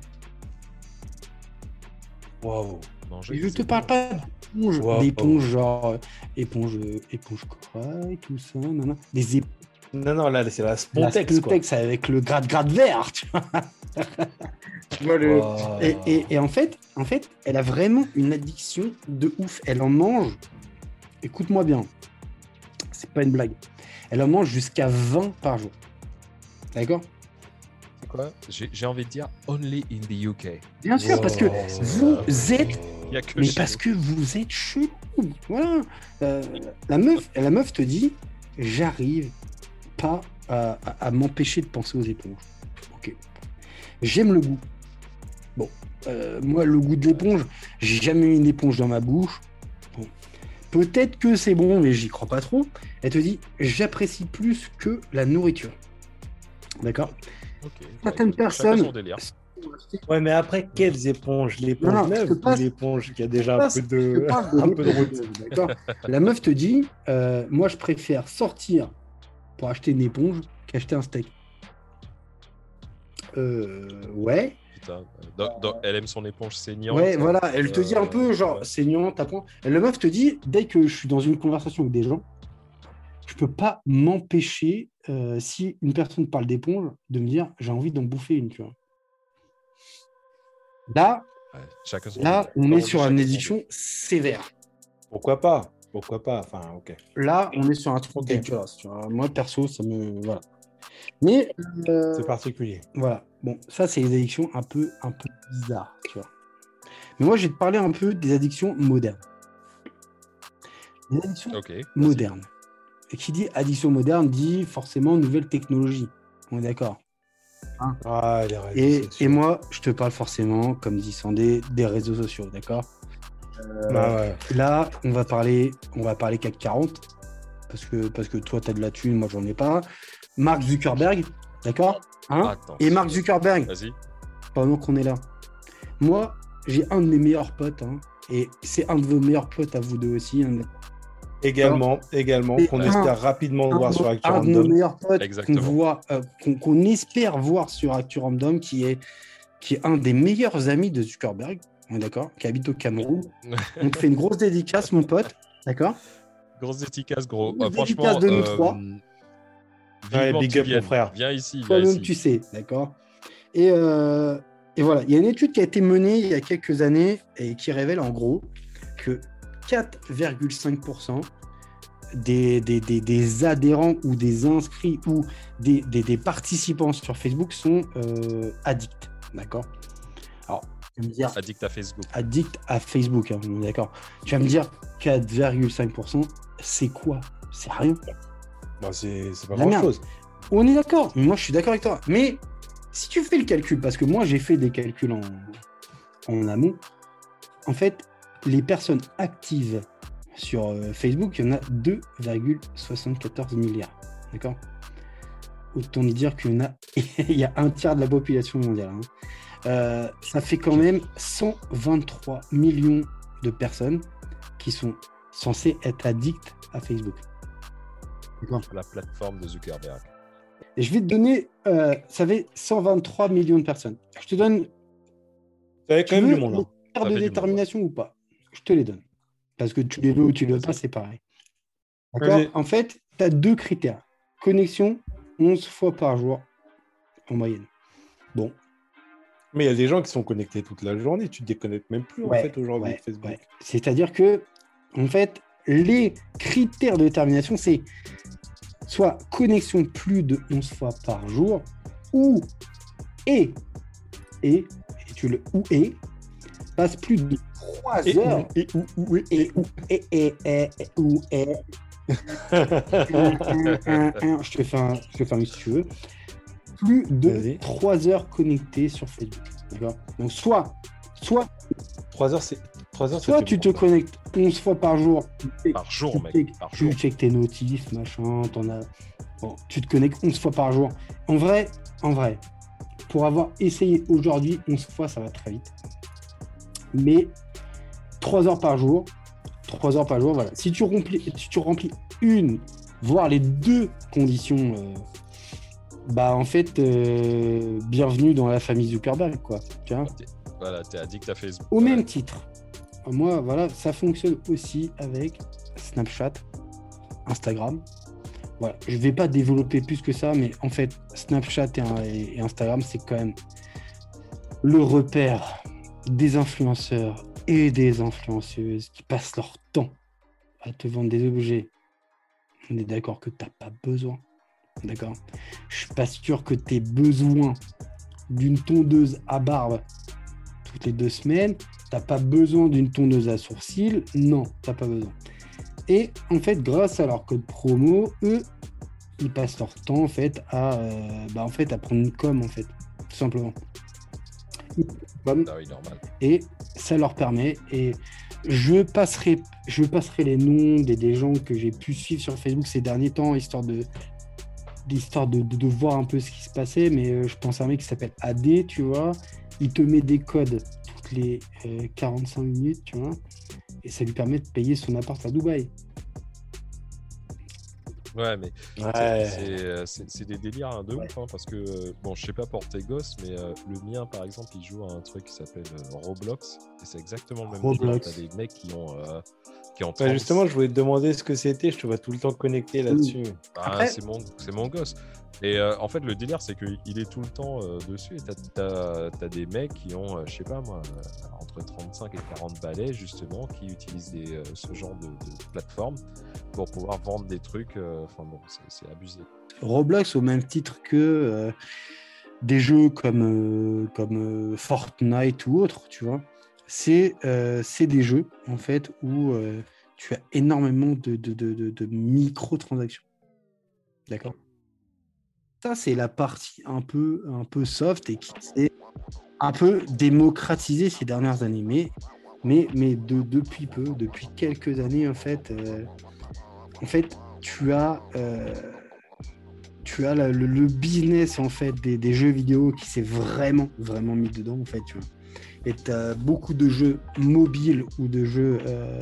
Waouh. Je des te parle pas d'éponges, Wow. d'éponges genre éponge, éponge corail, tout ça, nanana. des éponges Non, non, là, c'est la la Spontex, quoi. Spontex avec le gratte-gratte vert, tu vois. Tu vois le- Wow. Et, et- et en, fait, en fait, elle a vraiment une addiction de ouf. Elle en mange, écoute-moi bien, c'est pas une blague. Elle en mange jusqu'à 20 par jour. D'accord? C'est quoi? J'ai j'ai envie de dire only in the UK. Bien sûr, parce que vous êtes Il y a que Mais parce que vous êtes chelou. Voilà. Euh, la, meuf, la meuf te dit j'arrive pas à, à- à m'empêcher de penser aux éponges. Ok. J'aime le goût. Bon. euh, moi, le goût de l'éponge, j'ai jamais eu une éponge dans ma bouche. Peut-être que c'est bon, mais j'y crois pas trop. Elle te dit j'apprécie plus que la nourriture. D'accord? Certaines Ouais, personnes-. Ouais, mais après, quelles éponges? L'éponge neuve ou passe- l'éponge qui a déjà un peu de, un peu de l'éponge, route d'accord? La meuf te dit euh, Moi, je préfère sortir pour acheter une éponge qu'acheter un steak. Euh, ouais, Putain. Dans- dans- elle aime son éponge saignante. ouais, voilà. Elle te dit un Euh, peu genre ouais. saignant, tapant. Et la meuf te dit Dès que je suis dans une conversation avec des gens, je peux pas m'empêcher, euh, si une personne parle d'éponge, de me dire J'ai envie d'en bouffer une, tu vois. Là, Ouais, là, on Non, est sur une son addiction sévère. Pourquoi pas? Pourquoi pas? Enfin, ok. Là, on est sur un truc dégueulasse. tu vois. Moi, perso, ça me. Voilà. Mais. euh, C'est particulier. Voilà. Bon, ça, c'est des addictions un peu, un peu bizarres, tu vois. Mais moi, je vais te parler un peu des addictions modernes. Les addictions modernes. Et qui dit addiction moderne dit forcément nouvelle technologie. On est d'accord. Ah, les réseaux Et, sociaux. et moi, je te parle forcément, comme dit Sandé, des réseaux sociaux, d'accord? Ah ouais. Là, on va parler, on va parler CAC 40 parce que parce que toi, tu as de la thune, moi, j'en ai pas. Mark Zuckerberg, d'accord Hein. Et Mark Zuckerberg, Vas-y. pendant qu'on est là. Moi, j'ai un de mes meilleurs potes, hein, et c'est un de vos meilleurs potes à vous deux aussi. de- Également, également, qu'on espère rapidement un, voir sur Actu un de nos Random. meilleurs potes qu'on Exactement. voit, euh, qu'on qu'on espère voir sur Actu Random, qui est, qui est un des meilleurs amis de Zuckerberg, on est d'accord, qui habite au Cameroun. On te fait une grosse dédicace, mon pote, d'accord Grosse dédicace, gros. Grosse Euh, franchement, dédicace de nous euh, trois. Ouais, big up, mon frère. Viens ici, viens Toi-même, tu sais, d'accord et, euh, et voilà, il y a une étude qui a été menée il y a quelques années et qui révèle en gros que 4,5% des, des, des- des adhérents ou des inscrits ou des, des- des participants sur Facebook sont euh, addicts, d'accord Alors, tu vas me dire Addict à Facebook. addict à Facebook, hein, d'accord Tu vas me dire 4,5%, c'est quoi? C'est rien. Bah, c'est pas La merde. grand chose. On est d'accord. Moi, je suis d'accord avec toi. Mais si tu fais le calcul, parce que moi, j'ai fait des calculs en, en amont, en fait, les personnes actives sur euh, Facebook, il y en a 2,74 milliards. D'accord? Autant dire qu'il y en a, il y a un tiers de la population mondiale. hein. Euh, ça fait quand même 123 millions de personnes qui sont censées être addictes à Facebook. D'accord La plateforme de Zuckerberg. et je vais te donner, euh, ça fait 123 millions de personnes. Je te donne Ça fait quand même du monde. hein. Ça de détermination ou pas? Je te les donne. Parce que tu les veux ou tu les veux pas, c'est pareil. D'accord? En fait, tu as deux critères. Connexion, 11 fois par jour en moyenne. Bon, Mais il y a des gens qui sont connectés toute la journée. Tu te déconnectes même plus Ouais, en fait aujourd'hui ouais, Facebook. C'est-à-dire que, en fait, les critères de détermination, c'est soit connexion plus de 11 fois par jour, ou et, et, et tu le ou et, passe plus de 3 Et, heures. et, ou, ou, et, Et ou et et et et, ou et. Je te fais un, je te fais un si tu veux. Plus de Vas-y. 3 heures connectées sur Facebook. D'accord? Donc, soit, soit 3 heures, c'est 3 heures. Soit tu te connectes 11 fois par jour, tu Par jour, tu mec. check- Par jour. tu check tes notifs, machin, t'en as... Bon, tu te connectes 11 fois par jour. En vrai, en vrai, pour avoir essayé aujourd'hui 11 fois, ça va très vite. Mais 3 heures par jour, 3 heures par jour, voilà. Si tu remplis, si tu remplis une, voire les deux conditions, euh, bah en fait, euh, bienvenue dans la famille Zuckerberg, quoi. Tu vois? Voilà, t'es addict à Facebook. au Ouais. même titre, moi, voilà, ça fonctionne aussi avec Snapchat, Instagram. Voilà, je vais pas développer plus que ça, mais en fait, Snapchat et, Instagram, c'est quand même le repère des influenceurs et des influenceuses qui passent leur temps à te vendre des objets. On est d'accord que tu n'as pas besoin. D'accord? Je suis pas sûr que tu aies besoin d'une tondeuse à barbe toutes les deux semaines. T'as pas besoin d'une tondeuse à sourcils. Non, t'as pas besoin. Et en fait, grâce à leur code promo, eux, ils passent leur temps en fait à, euh, bah, en fait, à prendre une com en fait, tout simplement. Com, Ah oui, et ça leur permet. Et je passerai, je passerai les noms des, des gens que j'ai pu suivre sur Facebook ces derniers temps, histoire de histoire de, de- de voir un peu ce qui se passait. Mais euh, je pense à un mec qui s'appelle AD, tu vois. Il te met des codes toutes les euh, 45 minutes, tu vois. Et ça lui permet de payer son appart à Dubaï. Ouais, mais c'est- Ouais. c'est euh, des délires hein, de ouf, hein, parce que, euh, bon, je sais pas pour tes gosses, mais euh, le mien, par exemple, il joue à un truc qui s'appelle euh, Roblox, et c'est exactement le même délire. Roblox. T'as des mecs qui ont... euh, qui ont Bah, 30 justement, je voulais te demander ce que c'était. Je te vois tout le temps connecté là-dessus. Ah, Après- c'est mon, c'est mon gosse. Et euh, en fait, le délire, c'est qu'il est tout le temps euh, dessus. Et t'as, t'as des mecs qui ont, euh, je sais pas moi, euh, entre 35 et 40 balais, justement, qui utilisent ce genre de, plateforme pour pouvoir vendre des trucs. Enfin bon, c'est, abusé. Roblox au même titre que des jeux comme, comme Fortnite ou autres, tu vois. C'est des jeux, en fait, où tu as énormément de, de, de- de microtransactions. D'accord? Ça, c'est la partie un peu, un peu soft et qui s'est un peu démocratisée ces dernières années. Mais, mais, mais de, depuis peu, depuis quelques années, en fait, euh, en fait tu as... euh, tu as le, business en fait des, jeux vidéo qui s'est vraiment vraiment mis dedans en fait tu vois et as beaucoup de jeux mobiles ou de jeux euh,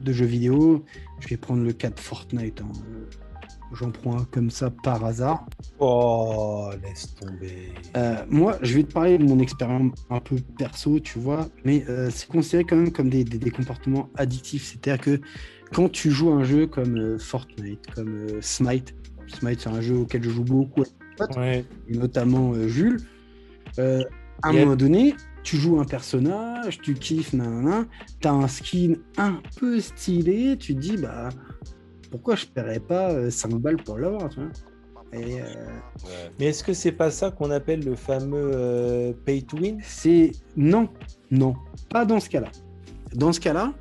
de jeux vidéo je vais prendre le cas de Fortnite hein. J'en prends un comme ça par hasard Oh, laisse tomber. Euh, moi, je vais te parler de mon expérience un peu perso, tu vois, mais euh, c'est considéré quand même comme des, des- des comportements addictifs. C'est-à-dire que quand tu joues à un jeu comme euh, Fortnite, comme euh, Smite, Smite, c'est un jeu auquel je joue beaucoup, Ouais. notamment euh, Jules, euh, à un Yep. moment donné, tu joues un personnage, tu kiffes, nanana, t'as un skin un peu stylé, tu te dis, bah, pourquoi je paierais pas euh, 5 balles pour l'avoir, tu vois et, euh, Mais est-ce que c'est pas ça qu'on appelle le fameux euh, pay to win? C'est non, non, pas dans ce cas-là. Dans ce cas-là,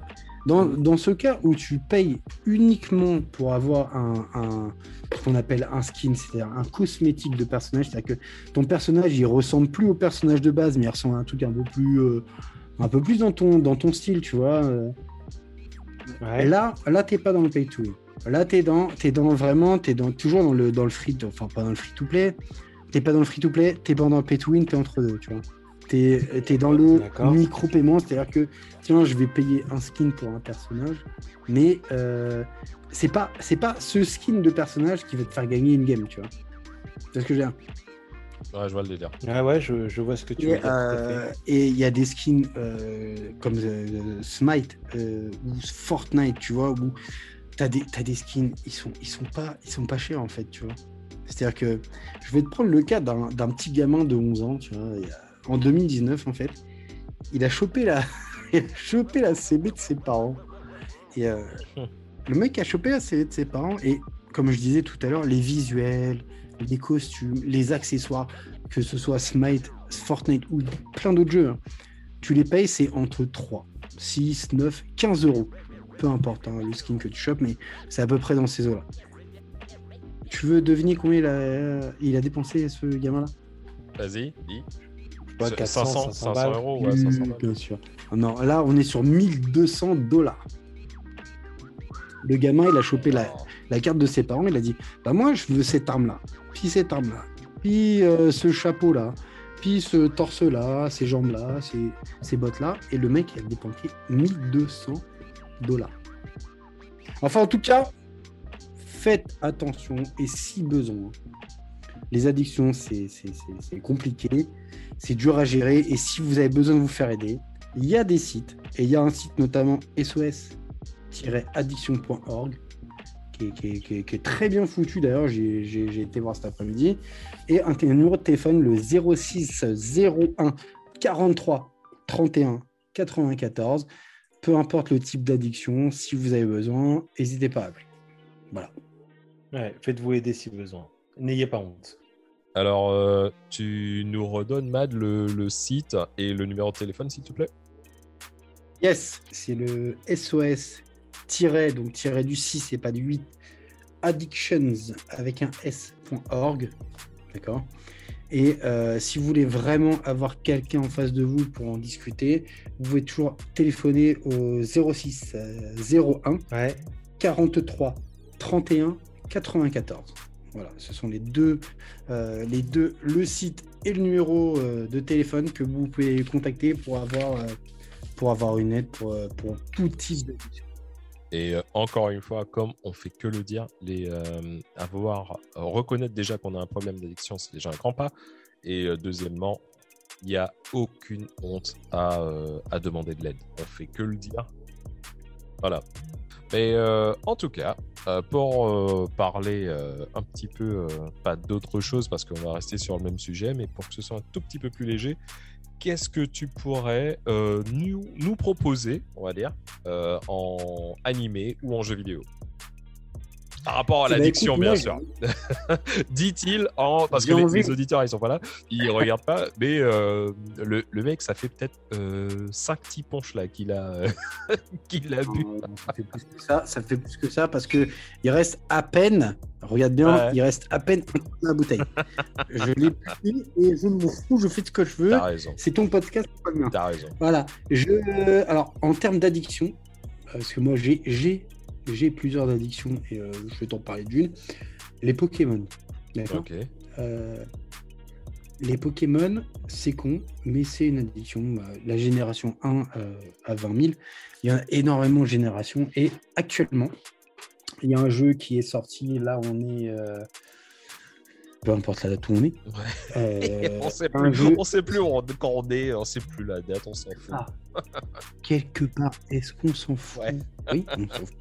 dans, dans ce cas où tu payes uniquement pour avoir un, un- ce qu'on appelle un skin, c'est-à-dire un cosmétique de personnage, c'est-à-dire que ton personnage il ressemble plus au personnage de base, mais il ressemble à un truc un peu plus, euh, un peu plus dans ton, dans ton style, tu vois. euh. Ouais. Là, là, t'es pas dans le pay to win. Là, t'es dans, t'es dans vraiment, t'es dans toujours dans le dans le free, enfin pas dans le free to play. T'es pas dans le free to play, t'es pas dans le pay to win, t'es entre deux, tu vois. T'es es dans le D'accord. micro paiement, c'est-à-dire que tiens, je vais payer un skin pour un personnage, mais euh, c'est pas c'est pas ce skin de personnage qui va te faire gagner une game, tu vois. C'est ce que j'ai. Ouais, je vois le délire. Ah ouais, je, je vois ce que tu veux Et dire. euh, et il y a des skins euh, comme euh, Smite euh, ou Fortnite, tu vois, où tu as des, t'as des skins, ils sont, ils, sont pas, ils sont pas chers en fait, tu vois. C'est-à-dire que je vais te prendre le cas d'un d'un petit gamin de 11 ans, tu vois, en 2019 en fait. Il a chopé la, il a chopé la CB de ses parents. Et euh, le mec a chopé la CB de ses parents et comme je disais tout à l'heure, les visuels, les costumes, les accessoires, que ce soit Smite, Fortnite ou plein d'autres jeux, hein, tu les payes, c'est entre 3, 6, 9, 15 euros. Peu importe hein, le skin que tu chopes, mais c'est à peu près dans ces eaux-là. Tu veux deviner combien il a, il a dépensé ce gamin-là? Vas-y, dis. Ouais, Ce- 400, 500, 500 500 euros, ouais, 500 balles. Bien sûr. Non, là, on est sur 1200 dollars. Le gamin, il a chopé la, la carte de ses parents, il a dit Bah, moi, je veux cette arme-là, puis cette arme-là, puis euh, ce chapeau-là, puis ce torse-là, ces jambes-là, ces, ces bottes-là. Et le mec, il a dépensé 1200 dollars. Enfin, en tout cas, faites attention et si besoin. Les addictions, c'est compliqué, c'est dur à gérer. Et si vous avez besoin de vous faire aider, il y a des sites. Et il y a un site notamment sos-addiction.org qui est, très bien foutu d'ailleurs. J'ai été voir cet après-midi. Et un, un numéro de téléphone, le 06 01 43 31 94. Peu importe le type d'addiction, si vous avez besoin, n'hésitez pas à appeler. Voilà. Ouais, faites-vous aider si besoin. N'ayez pas honte. Alors, euh, tu nous redonnes, Mad, le, le site et le numéro de téléphone, s'il te plaît? Yes, c'est le SOS tiret, donc tiret du 6 et pas du 8, addictions avec un s.org. D'accord? Et euh, si vous voulez vraiment avoir quelqu'un en face de vous pour en discuter, vous pouvez toujours téléphoner au 06 euh, 01 Ouais. 43 31 94. Voilà, ce sont les deux, euh, les deux, le site et le numéro euh, de téléphone que vous pouvez contacter pour avoir, pour avoir une aide pour, pour tout type de Et euh, encore une fois, comme on fait que le dire, les, euh, avoir euh, reconnaître déjà qu'on a un problème d'addiction, c'est déjà un grand pas. Et deuxièmement, il n'y a aucune honte à, à demander de l'aide. On fait que le dire. Voilà. Mais en tout cas, pour parler un petit peu, pas d'autre chose parce qu'on va rester sur le même sujet, mais pour que ce soit un tout petit peu plus léger, qu'est-ce que tu pourrais euh, nous, proposer, on va dire, euh, en animé ou en jeu vidéo? Par rapport à Eh ben, l'addiction, bien sûr. Dit-il en. Parce que les, auditeurs, ils sont pas là, ils regardent pas. Mais euh, le, le mec, ça fait peut-être 5 petits ponches là qu'il a, qu'il a bu. Euh, Ça fait plus que ça, ça fait plus que ça parce que il reste à peine, regarde bien, Ouais. il reste à peine un quart de la bouteille. je l'ai pris et je m'en fous, je fais ce que je veux. T'as raison. C'est ton podcast, c'est pas le mien. T'as raison. Voilà. Je, alors, en termes d'addiction, euh, parce que moi j'ai, j'ai, plusieurs addictions et euh, je vais t'en parler d'une. Les Pokémon. D'accord? Euh, les Pokémon, c'est con, mais c'est une addiction. Bah, La génération 1 euh, à 20 000, il y a énormément de générations. Et actuellement, il y a un jeu qui est sorti. Là, on est. peu importe la date où on est. Euh, on sait plus, jeu- on sait plus où on- quand on est, on sait plus la date, on s'en fout. Ah. quelque part, est-ce qu'on s'en fout? Ouais. Oui, on s'en fout.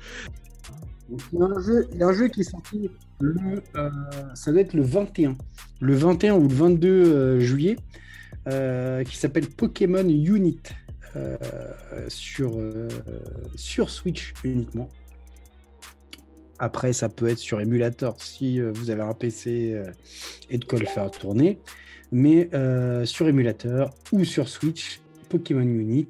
Donc, il, y a un jeu, il y a un jeu qui est sorti le, euh, ça doit être le 21, le 21 ou le 22 euh, juillet, euh, qui s'appelle Pokémon Unit euh, sur, euh, sur Switch uniquement. Après, ça peut être sur émulateur si euh, vous avez un PC euh, et de quoi le faire tourner. Mais euh, sur émulateur ou sur Switch, Pokémon Unit,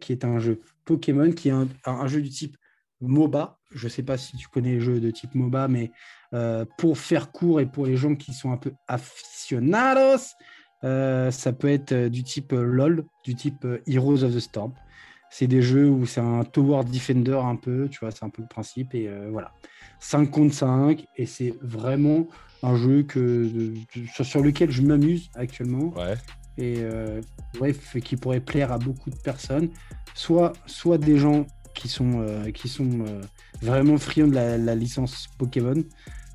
qui est un jeu Pokémon, qui est un, jeu du type MOBA. Je ne sais pas si tu connais les jeux de type MOBA, mais pour faire court et pour les gens qui sont un peu aficionados, ça peut être du type LOL, du type Heroes of the Storm. C'est des jeux où c'est un tower defender un peu, tu vois, c'est un peu le principe. Et voilà, 5 contre 5, et c'est vraiment un jeu que, sur- lequel je m'amuse actuellement Ouais. et euh, bref, qui pourrait plaire à beaucoup de personnes, soit, soit des gens qui sont, euh, qui sont euh, vraiment friands de la, la licence Pokémon,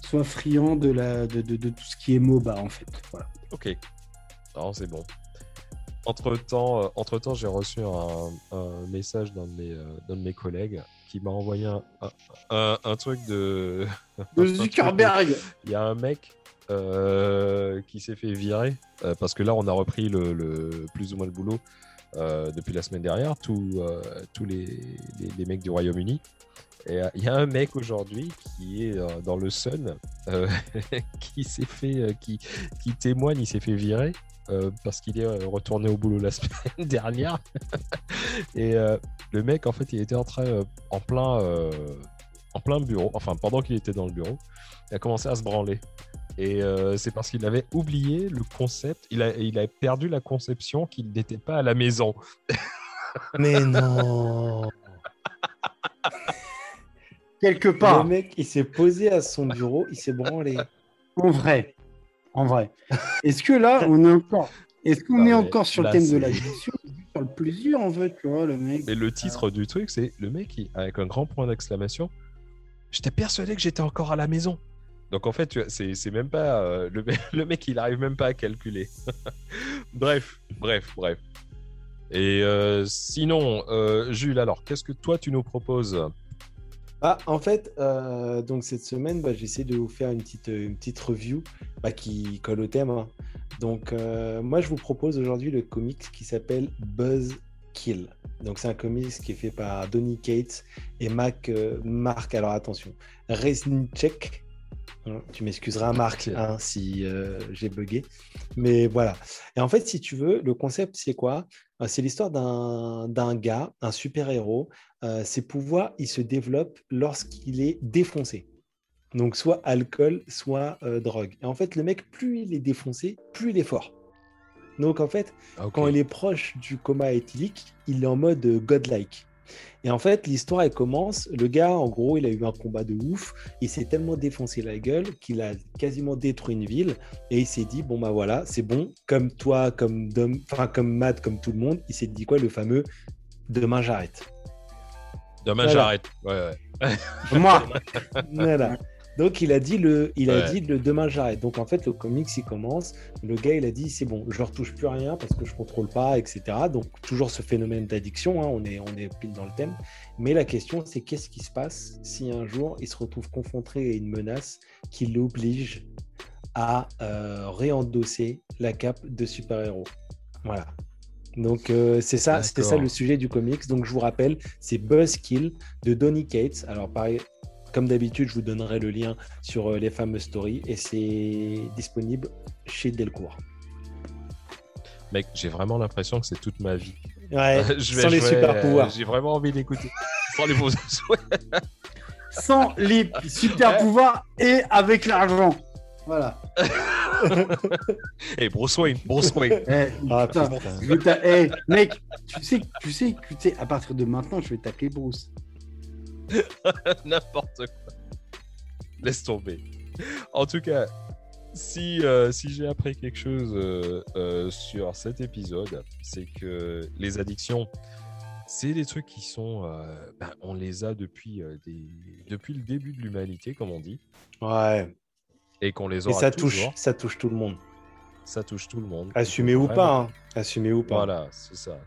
soit friands de, la, de, de- de tout ce qui est MOBA en fait. Voilà. Ok. Non, c'est bon. Entre temps, entre temps j'ai reçu un, un message d'un de, mes, euh, d'un de mes collègues qui m'a envoyé un, un, un- un truc de. Zuckerberg Il y a un mec euh, qui s'est fait virer euh, parce que là, on a repris le, le- plus ou moins le boulot euh, depuis la semaine dernière, tous tous les, les, les mecs du Royaume-Uni. Euh, il y a un mec aujourd'hui qui est euh, dans le Sun euh, qui s'est fait, qui, qui témoigne, il s'est fait virer. parce qu'il est retourné au boulot la semaine dernière. Et le mec, en fait, il était en train, en plein, en plein bureau, enfin pendant qu'il était dans le bureau, il a commencé à se branler. Et euh, c'est parce qu'il avait oublié le concept, il a, il a perdu la conception qu'il n'était pas à la maison. Mais non Quelque Le part, mec, il s'est posé à son bureau, il s'est branlé. en vrai, en vrai. Est-ce que là, on est encore, est-ce qu'on Ah, est encore sur là, le thème de l'addiction sur le plaisir en fait, tu vois, le mec. Mais le titre du truc, c'est le mec qui, avec un grand point d'exclamation, j'étais persuadé que j'étais encore à la maison. Donc en fait, tu vois, c'est c'est même pas euh, le, mec- le mec, il arrive même pas à calculer. bref, bref, bref. Et euh, sinon, euh, Jules, alors, qu'est-ce que toi tu nous proposes? Ah, en fait, euh, donc cette semaine, bah, j'essaie de vous faire une petite, une petite review bah, qui colle au thème. hein. Donc, euh, moi, je vous propose aujourd'hui le comics qui s'appelle Buzz Kill. Donc, c'est un comics qui est fait par Donny Cates et Mac, euh, Marc. Alors, attention, Resnicek. Hein, Tu m'excuseras, Marc, hein, si euh, j'ai bugué. Mais voilà. Et en fait, si tu veux, le concept, c'est quoi? Euh, C'est l'histoire d'un d'un gars, un super-héros. Euh, ses pouvoirs, ils se développent lorsqu'il est défoncé. Donc, soit alcool, soit euh, drogue. Et en fait, le mec, plus il est défoncé, plus il est fort. Donc, en fait, Ah, quand il est proche du coma éthylique, il est en mode euh, godlike. Et en fait, l'histoire, elle commence. Le gars, en gros, il a eu un combat de ouf. Il s'est tellement défoncé la gueule qu'il a quasiment détruit une ville. Et il s'est dit, bon, bah voilà, c'est bon. Comme toi, comme Dom, enfin, comme Matt, comme tout le monde, il s'est dit quoi, le fameux demain j'arrête. Demain, Voilà. j'arrête. Ouais, ouais. Moi, Voilà. Donc il a dit le, il a Ouais. dit le demain j'arrête. Donc en fait le comics il commence. Le gars il a dit c'est bon, je retouche plus rien parce que je contrôle pas, etc. Donc toujours ce phénomène d'addiction. hein, on est on est pile dans le thème. Mais la question c'est qu'est-ce qui se passe si un jour il se retrouve confronté à une menace qui l'oblige à euh, réendosser la cape de super-héros? Voilà. Donc euh, c'est ça, c'était ça le sujet du comics. Donc je vous rappelle, c'est Buzzkill de Donny Cates. Alors pareil, comme d'habitude, je vous donnerai le lien sur euh, les fameuses stories et c'est disponible chez Delcourt. Mec, j'ai vraiment l'impression que c'est toute ma vie. Ouais, Je vais sans les super euh, pouvoirs. J'ai vraiment envie d'écouter. Sans les beaux sans les super pouvoirs et avec l'argent. Voilà. Et Bruce Wayne, Bruce Wayne. Eh, Ah, putain, putain. je vais t'a- eh, mec, tu sais, tu sais, tu sais, à partir de maintenant, je vais t'appeler Bruce. N'importe quoi. Laisse tomber. En tout cas, si, euh, si j'ai appris quelque chose euh, euh, sur cet épisode, c'est que les addictions, c'est des trucs qui sont. euh, ben, on les a depuis, euh, des, depuis le début de l'humanité, comme on dit, Ouais, et qu'on les et aura ça touche, toujours. ça touche tout le monde. Ça touche tout le monde. Faut ou vraiment- pas, hein. assumé ou pas. Voilà, c'est ça.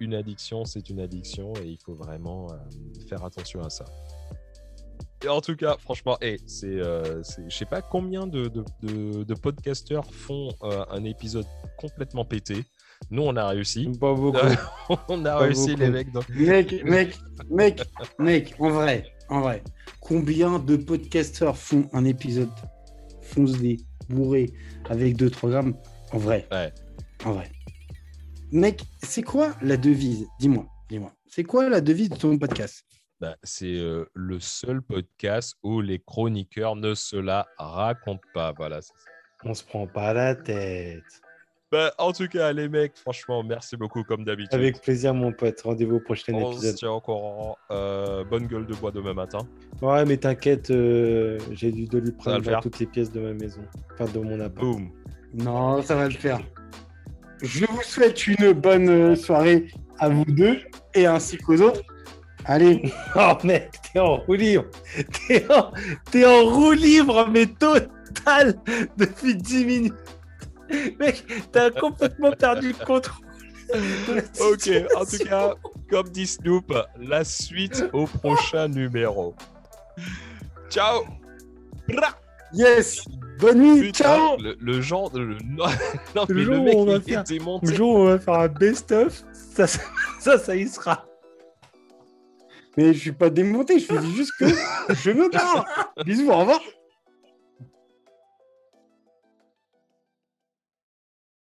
Une addiction, c'est une addiction et il faut vraiment euh, faire attention à ça. Et en tout cas, franchement, hey, c'est, euh, c'est- je sais pas combien de, de, de- de podcasteurs font euh, un épisode complètement pété. Nous, on a réussi. Pas beaucoup. Euh, on a Pas réussi, beaucoup. les mecs. donc- Mec, mec, mec, mec, en vrai, en vrai, combien de podcasteurs font un épisode foncé, bourré, avec 2-3 grammes En vrai. Ouais. En vrai. Mec, c'est quoi la devise? Dis-moi, dis-moi. C'est quoi la devise de ton podcast? Bah, c'est euh, le seul podcast où les chroniqueurs ne se la racontent pas. Voilà, c'est ça. On se prend pas la tête. Bah, en tout cas, les mecs, franchement, merci beaucoup comme d'habitude. Avec plaisir, mon pote. Rendez-vous au prochain On se épisode. tient courant. Euh, bonne gueule de bois demain matin. Ouais, mais t'inquiète, euh, j'ai dû de lui prendre dans toutes les pièces de ma maison. Enfin, de mon appart. Boum. Non, ça va le faire. Je vous souhaite une bonne euh, soirée à vous deux et ainsi qu'aux autres. Allez, Oh mec, t'es en roue libre. T'es en, t'es en roue libre, mais total, depuis 10 minutes. Mec, t'as complètement perdu le contrôle. Ok, en tout cas, comme dit Snoop, la suite au prochain numéro. Ciao yes, bonne nuit, Putain, ciao le, le genre de... le- Non, non, Le mais jour le où mec, on va il est faire- démonté. Le jour où on va faire un best-of, ça, ça, ça, ça y sera. Mais je suis pas démonté, je dis juste que je me barre. Bisous, au revoir.